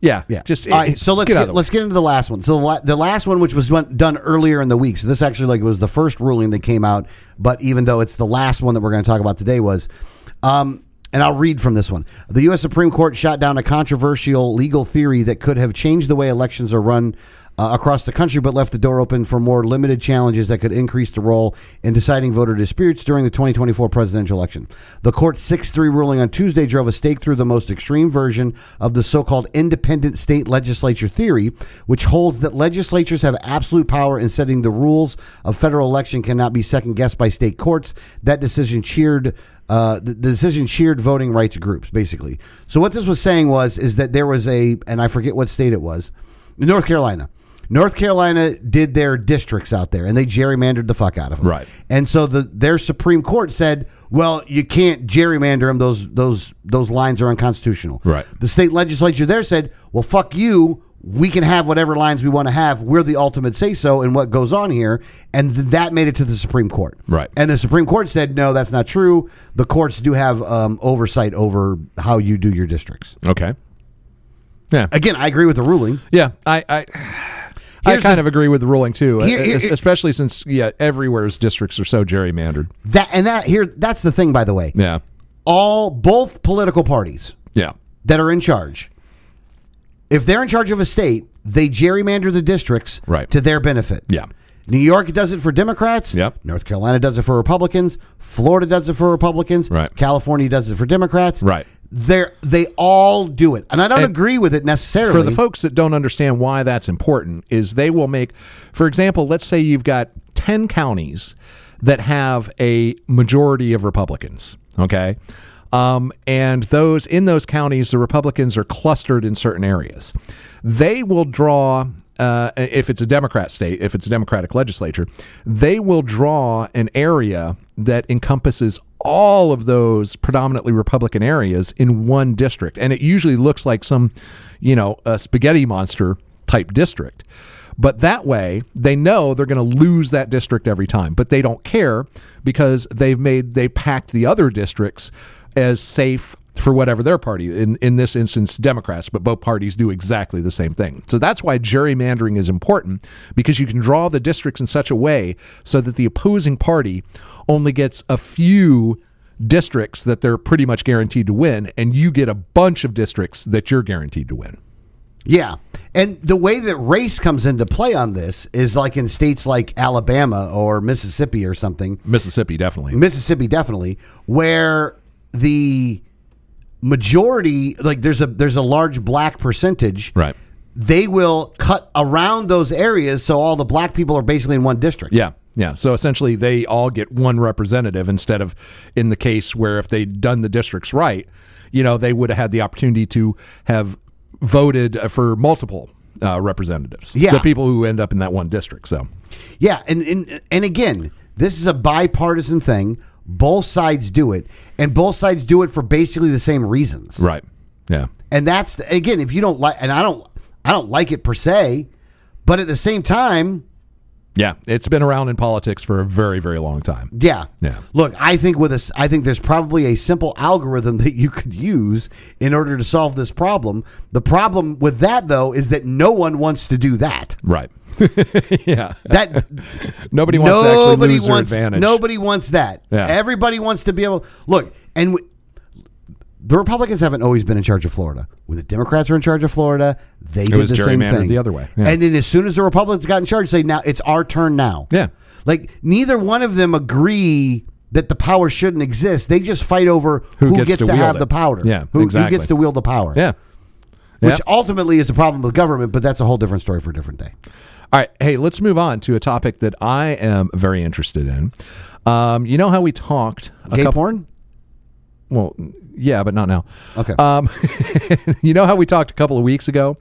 yeah, Yeah. Just all right. So let's get get, let's get into the last one. So the, la- the last one, which was done earlier in the week. So this actually like was the first ruling that came out. But even though it's the last one that we're going to talk about today, was. Um, and I'll read from this one. The U.S. Supreme Court shot down a controversial legal theory that could have changed the way elections are run uh, across the country, but left the door open for more limited challenges that could increase the role in deciding voter disputes during the 2024 presidential election. The court's 6 3 ruling on Tuesday drove a stake through the most extreme version of the so called independent state legislature theory, which holds that legislatures have absolute power in setting the rules of federal election cannot be second guessed by state courts. That decision cheered. Uh, the, decision cheered voting rights groups, basically. So what this was saying was is that there was a, and I forget what state it was, North Carolina. North Carolina did their districts out there, and they gerrymandered the fuck out of them. Right. And so the their Supreme Court said, "Well, you can't gerrymander them. Those those those lines are unconstitutional." Right. The state legislature there said, "Well, fuck you. We can have whatever lines we want to have. We're the ultimate say so in what goes on here." And th- that made it to the Supreme Court. Right. And the Supreme Court said, "No, that's not true. The courts do have um, oversight over how you do your districts." Okay. Yeah. Again, I agree with the ruling. Yeah. I. I I kind the- of agree with the ruling too, uh, uh, Here- here- es- especially since yeah, everywhere's districts are so gerrymandered. That and that here that's the thing by the way. Yeah, All both political parties yeah, that are in charge if they're in charge of a state, they gerrymander the districts Right. to their benefit. yeah, New York does it for Democrats. Yep. North Carolina does it for Republicans. Florida does it for Republicans. Right. California does it for Democrats. Right. They're, they all do it. And I don't And agree with it necessarily. For the folks that don't understand why that's important, is they will make, for example, let's say you've got 10 counties that have a majority of Republicans, okay? Um, and those in those counties, the Republicans are clustered in certain areas. They will draw, uh, if it's a Democrat state, if it's a Democratic legislature, they will draw an area that encompasses all of those predominantly Republican areas in one district. And it usually looks like some, you know, a spaghetti monster type district. But that way, they know they're going to lose that district every time. But they don't care because they've made, they packed the other districts as safe for whatever their party, in, in this instance, Democrats, but both parties do exactly the same thing. So that's why gerrymandering is important because you can draw the districts in such a way so that the opposing party only gets a few districts that they're pretty much guaranteed to win, and you get a bunch of districts that you're guaranteed to win. Yeah. And the way that race comes into play on this is like in states like Alabama or Mississippi or something. Mississippi, definitely. Mississippi definitely, where the majority like there's a there's a large black percentage. Right. They will cut around those areas so all the black people are basically in one district. Yeah. Yeah. So essentially, they all get one representative instead of in the case where if they'd done the districts right, you know, they would have had the opportunity to have voted for multiple uh, representatives. Yeah. The people who end up in that one district. So, Yeah, and, and and again, this is a bipartisan thing. Both sides do it, and both sides do it for basically the same reasons. right. Yeah. And that's the, again, if you don't like, and I don't, I don't like it per se, but at the same time, Yeah. It's been around in politics for a very, very long time. yeah, Yeah. Look, I think with a, I think there's probably a simple algorithm that you could use in order to solve this problem. The problem with that though is that no one wants to do that. Right. yeah. That Nobody wants to actually nobody lose wants advantage. nobody wants that. Yeah. Everybody wants to be able look and. w the Republicans haven't always been in charge of Florida. When the Democrats were in charge of Florida, they did was the same thing the other way. Yeah. And then as soon as the Republicans got in charge, say now it's our turn now. Yeah. like neither one of them agree that the power shouldn't exist. They just fight over Who who, gets gets, to to, have it. the power. Yeah, who, who gets to wield the power. Yeah. which ultimately is a problem with government, but that's a whole different story for a different day. All right. Hey, let's move on to a topic that I am very interested in. Um, you know how we talked a Gay couple, porn. Well, yeah, but not now. Okay. Um, you know how we talked a couple of weeks ago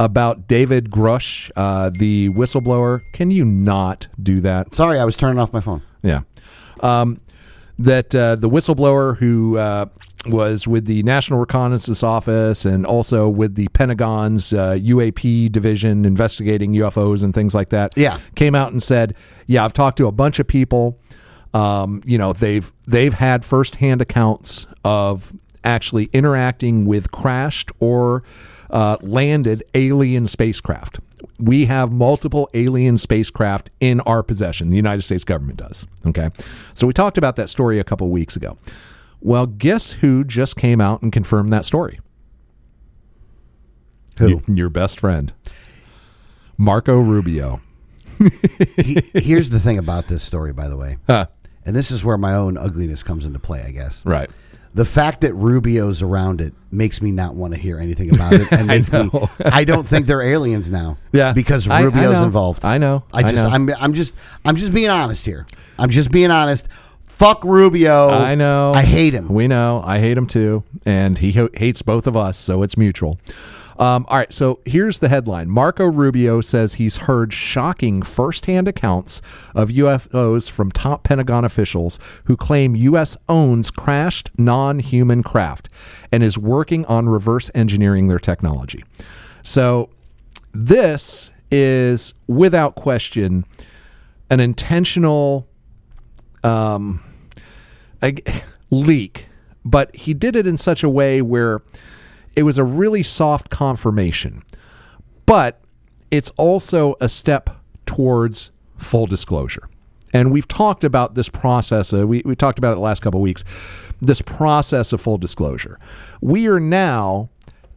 about David Grusch, uh, the whistleblower? Can you not do that? Sorry, I was turning off my phone. Yeah. Um, that uh, the whistleblower who uh, was with the National Reconnaissance Office and also with the Pentagon's uh, UAP division investigating UFOs and things like that, Yeah. came out and said, "Yeah, I've talked to a bunch of people. Um, you know, they've they've had firsthand accounts of actually interacting with crashed or uh, landed alien spacecraft. We have multiple alien spacecraft in our possession. The United States government does. Okay, so we talked about that story a couple weeks ago. Well, guess who just came out and confirmed that story? Who? Y- your best friend, Marco Rubio. he, here's the thing about this story, by the way, Huh. and this is where my own ugliness comes into play, I guess. Right. The fact that Rubio's around it makes me not want to hear anything about it, and make me. I don't think they're aliens now. Yeah. because I- I Rubio's involved. I know. I I just, know. I'm, I'm just, I'm just being honest here. I'm just being honest. Fuck Rubio. I know. I hate him. We know. I hate him too, and he ho- hates both of us, so it's mutual. Um, all right, so here's the headline Marco Rubio says he's heard shocking firsthand accounts of UFOs from top Pentagon officials who claim U.S. owns crashed non human craft and is working on reverse engineering their technology. So, this is without question an intentional um, a, leak, but he did it in such a way where it was a really soft confirmation. But it's also a step towards full disclosure. And we've talked about this process. Uh, we, we talked about it the last couple of weeks. This process of full disclosure. We are now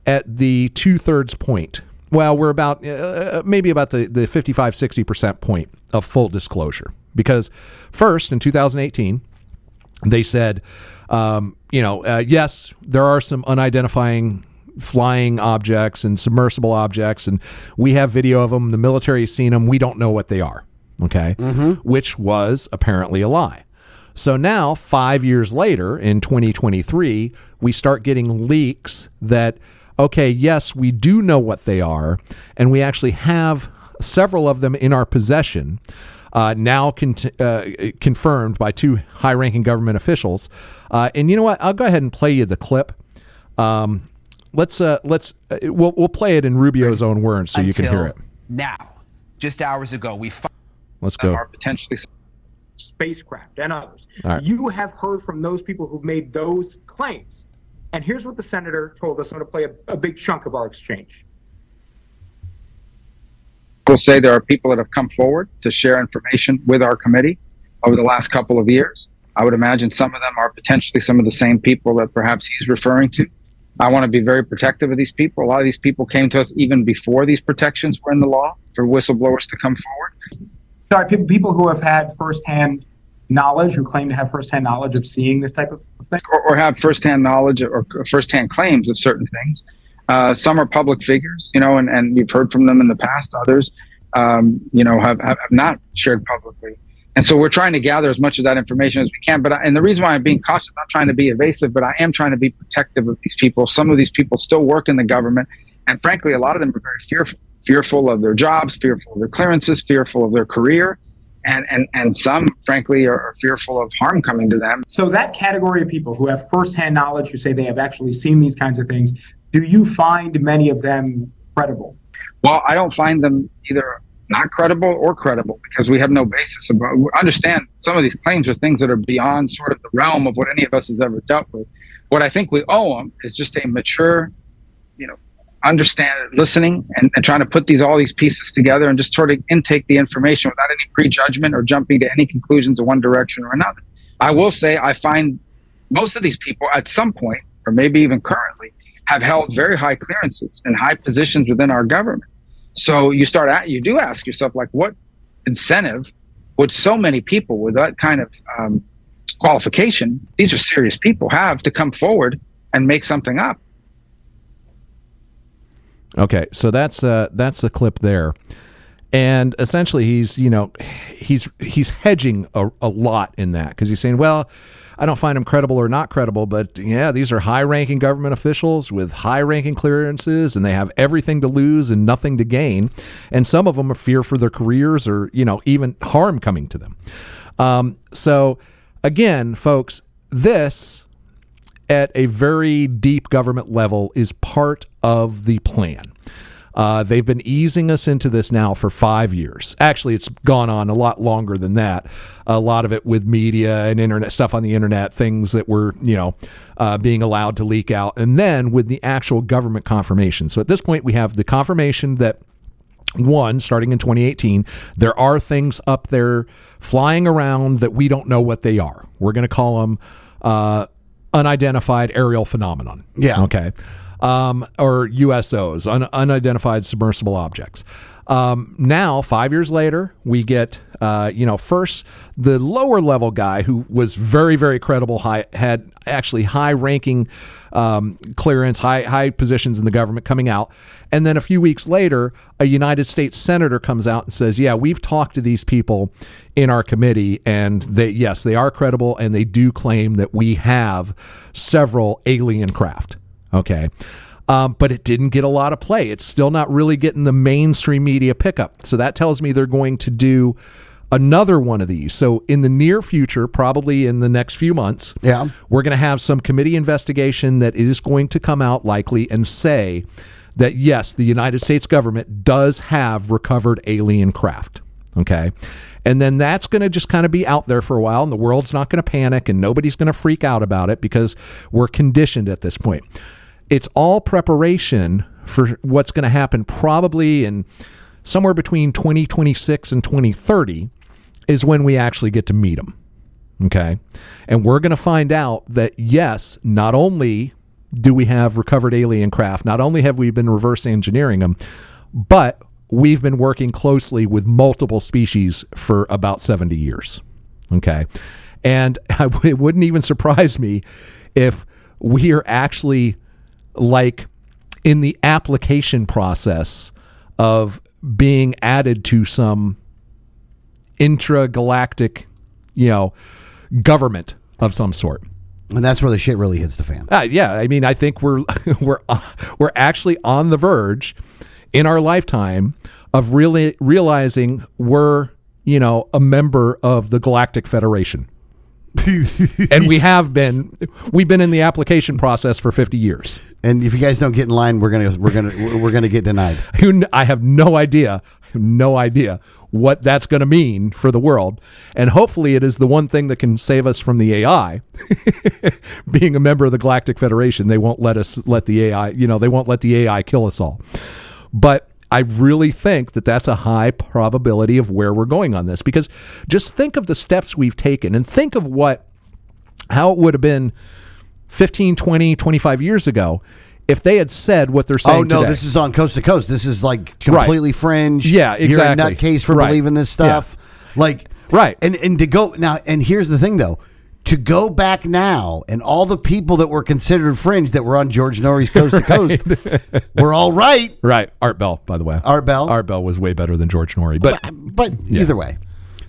at the two thirds point. Well, we're about uh, uh, maybe about the, the 55, 60% point of full disclosure. Because first, in 2018, they said, um, you know, uh, yes, there are some unidentifying flying objects and submersible objects, and we have video of them. The military has seen them. We don't know what they are. Okay, which was apparently a lie. So now, five years later, in 2023, we start getting leaks that okay, yes, we do know what they are, and we actually have several of them in our possession. Uh, now con- uh, confirmed by two high-ranking government officials. Uh, and you know what? I'll go ahead and play you the clip. Um, let's uh, let's uh, we'll we'll play it in Rubio's own words so you can hear it. Now, just hours ago, we found Let's go. are potentially spacecraft and others. Right. You have heard from those people who've made those claims. And here's what the senator told us. I'm going to play a, a big chunk of our exchange. Will say there are people that have come forward to share information with our committee over the last couple of years. I would imagine some of them are potentially some of the same people that perhaps he's referring to. I want to be very protective of these people. A lot of these people came to us even before these protections were in the law for whistleblowers to come forward. Sorry, people, people who have had firsthand knowledge, who claim to have firsthand knowledge of seeing this type of thing. or, or have firsthand knowledge or firsthand claims of certain things. Uh, some are public figures, you know, and, and we've heard from them in the past. Others, um, you know, have, have, have not shared publicly. And so we're trying to gather as much of that information as we can. But I, and the reason why I'm being cautious, I'm not trying to be evasive, but I am trying to be protective of these people. Some of these people still work in the government, and frankly, a lot of them are very fearful, fearful of their jobs, fearful of their clearances, fearful of their career, and and and some, frankly, are, are fearful of harm coming to them. So that category of people who have firsthand knowledge, who say they have actually seen these kinds of things, do you find many of them credible? Well, I don't find them either not credible or credible because we have no basis. About, understand some of these claims are things that are beyond sort of the realm of what any of us has ever dealt with. What I think we owe them is just a mature, you know, understand listening and, and trying to put these all these pieces together and just sort of intake the information without any prejudgment or jumping to any conclusions in one direction or another. I will say I find most of these people at some point, or maybe even currently, have held very high clearances and high positions within our government. So you start at you do ask yourself like, what incentive would so many people with that kind of um, qualification? These are serious people have to come forward and make something up. Okay, so that's uh, that's the clip there, and essentially he's you know he's he's hedging a, a lot in that because he's saying, well, I don't find him credible or not credible, but yeah, these are high-ranking government officials with high-ranking clearances, and they have everything to lose and nothing to gain, and some of them are fear for their careers or you know even harm coming to them. Um, so again, folks, this at a very deep government level is part of the plan. Uh, they've been easing us into this now for five years. Actually, it's gone on a lot longer than that. A lot of it with media and internet stuff on the internet, things that were, you know, uh, being allowed to leak out, and then with the actual government confirmation. So at this point, we have the confirmation that one, starting in 2018, there are things up there flying around that we don't know what they are. We're going to call them uh, unidentified aerial phenomenon. Yeah. Okay. Um, or USOs, un- unidentified submersible objects. Um, now, five years later, we get, uh, you know, first the lower level guy who was very, very credible, high, had actually high ranking um, clearance, high, high positions in the government coming out. And then a few weeks later, a United States senator comes out and says, Yeah, we've talked to these people in our committee, and they, yes, they are credible, and they do claim that we have several alien craft. Okay. um, but it didn't get a lot of play. It's still not really getting the mainstream media pickup. So that tells me they're going to do another one of these. So in the near future, probably in the next few months, Yeah. we're going to have some committee investigation that is going to come out likely and say that yes, the United States government does have recovered alien craft. Okay. And then that's going to just kind of be out there for a while, and the world's not going to panic and nobody's going to freak out about it because we're conditioned at this point. It's all preparation for what's going to happen probably in somewhere between 2026 and 2030 is when we actually get to meet them. Okay. And we're going to find out that, yes, not only do we have recovered alien craft, not only have we been reverse engineering them, but we've been working closely with multiple species for about 70 years. Okay. And it wouldn't even surprise me if we are actually like in the application process of being added to some intragalactic, you know, government of some sort. And that's where the shit really hits the fan. Uh, yeah, I mean, I think we're we're uh, we're actually on the verge in our lifetime of really realizing we're you know a member of the Galactic Federation, and we have been we've been in the application process for fifty years. And if you guys don't get in line, we're gonna we're gonna we're gonna get denied. I have no idea, no idea what that's going to mean for the world, and hopefully it is the one thing that can save us from the AI. Being a member of the Galactic Federation, they won't let us let the AI, you know, they won't let the AI kill us all. But I really think that that's a high probability of where we're going on this because just think of the steps we've taken and think of what how it would have been 15, 20, 25 years ago if they had said what they're saying Oh no, today. this is on coast to coast. This is like completely fringe. Yeah, exactly. You're a nutcase for Right. believing this stuff. Like Right. And and to go now, and here's the thing though. To go back now, and all the people that were considered fringe that were on George Noory's Coast to Coast were all right. Right. Art Bell, by the way. Art Bell? Art Bell was way better than George Noory. But But either way,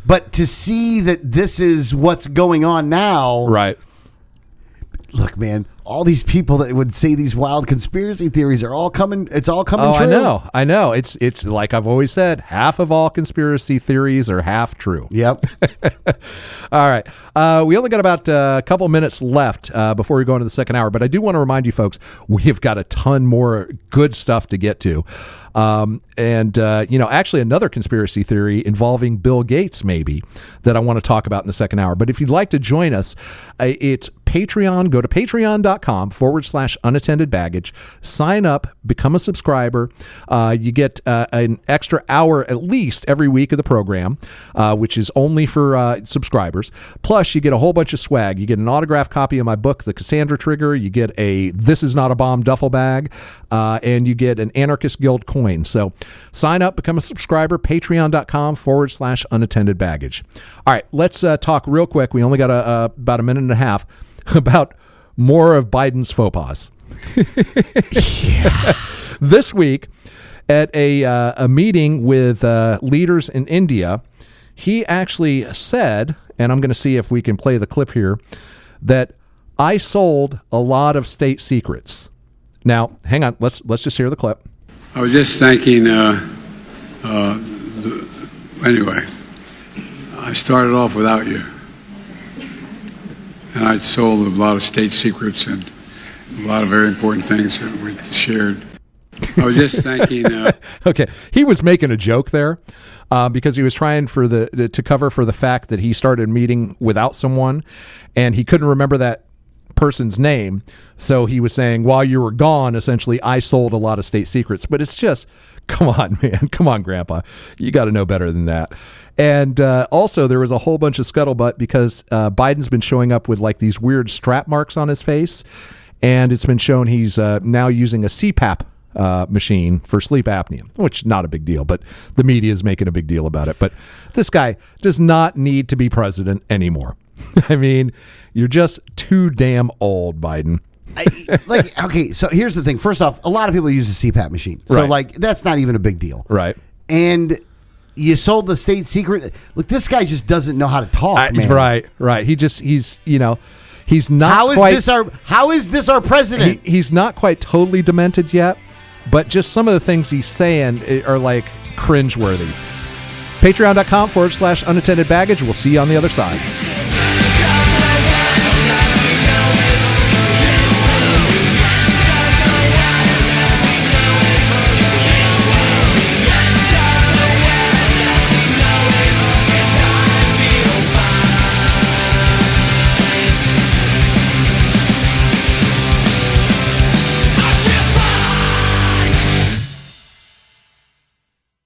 but to see that this is what's going on now, right. look, man, all these people that would say these wild conspiracy theories are all coming. It's all coming Oh, true. I know. I know. It's it's like I've always said, half of all conspiracy theories are half true. Yep. All right. Uh, we only got about uh, a couple minutes left uh, before we go into the second hour, but I do want to remind you folks we have got a ton more good stuff to get to. Um, and, uh, you know, actually, another conspiracy theory involving Bill Gates, maybe, that I want to talk about in the second hour. But if you'd like to join us, uh, it's Patreon. Go to patreon.com forward slash unattended baggage. Sign up, become a subscriber. Uh, you get uh, an extra hour at least every week of the program, uh, which is only for uh, subscribers. Plus, you get a whole bunch of swag. You get an autographed copy of my book, The Cassandra Trigger. You get a This Is Not a Bomb duffel bag, uh, and you get an Anarchist Guild coin. So sign up, become a subscriber, patreon.com forward slash unattended baggage. All right, let's uh, talk real quick. We only got a, about a minute and a half about more of Biden's faux pas. This week, at a, uh, a meeting with uh, leaders in India, he actually said, and I'm going to see if we can play the clip here, that I sold a lot of state secrets. Now, hang on, let's let's just hear the clip. I was just thanking, uh, uh, the, anyway, I started off without you. And I sold a lot of state secrets and a lot of very important things that we shared. I was just thinking. uh, okay, he was making a joke there uh, because he was trying for the to cover for the fact that he started meeting without someone, and he couldn't remember that person's name. So he was saying, while you were gone, essentially, I sold a lot of state secrets. But it's just, come on, man, come on, Grandpa, you got to know better than that. And uh, also, there was a whole bunch of scuttlebutt because uh, Biden's been showing up with like these weird strap marks on his face, and it's been shown he's uh, now using a CPAP uh, machine for sleep apnea, which not a big deal, but the media is making a big deal about it. But this guy does not need to be president anymore. I mean, you're just too damn old, Biden. I, like okay, so here's the thing. First off, a lot of people use a CPAP machine, so Right. like that's not even a big deal, Right. And you sold the state secret. Look, this guy just doesn't know how to talk, I- man. right, right. He just he's you know He's not How is quite, this our How is this our president? he, he's not quite totally demented yet, but just some of the things he's saying i- are like cringeworthy. Patreon.com forward slash unattended baggage. We'll see you on the other side.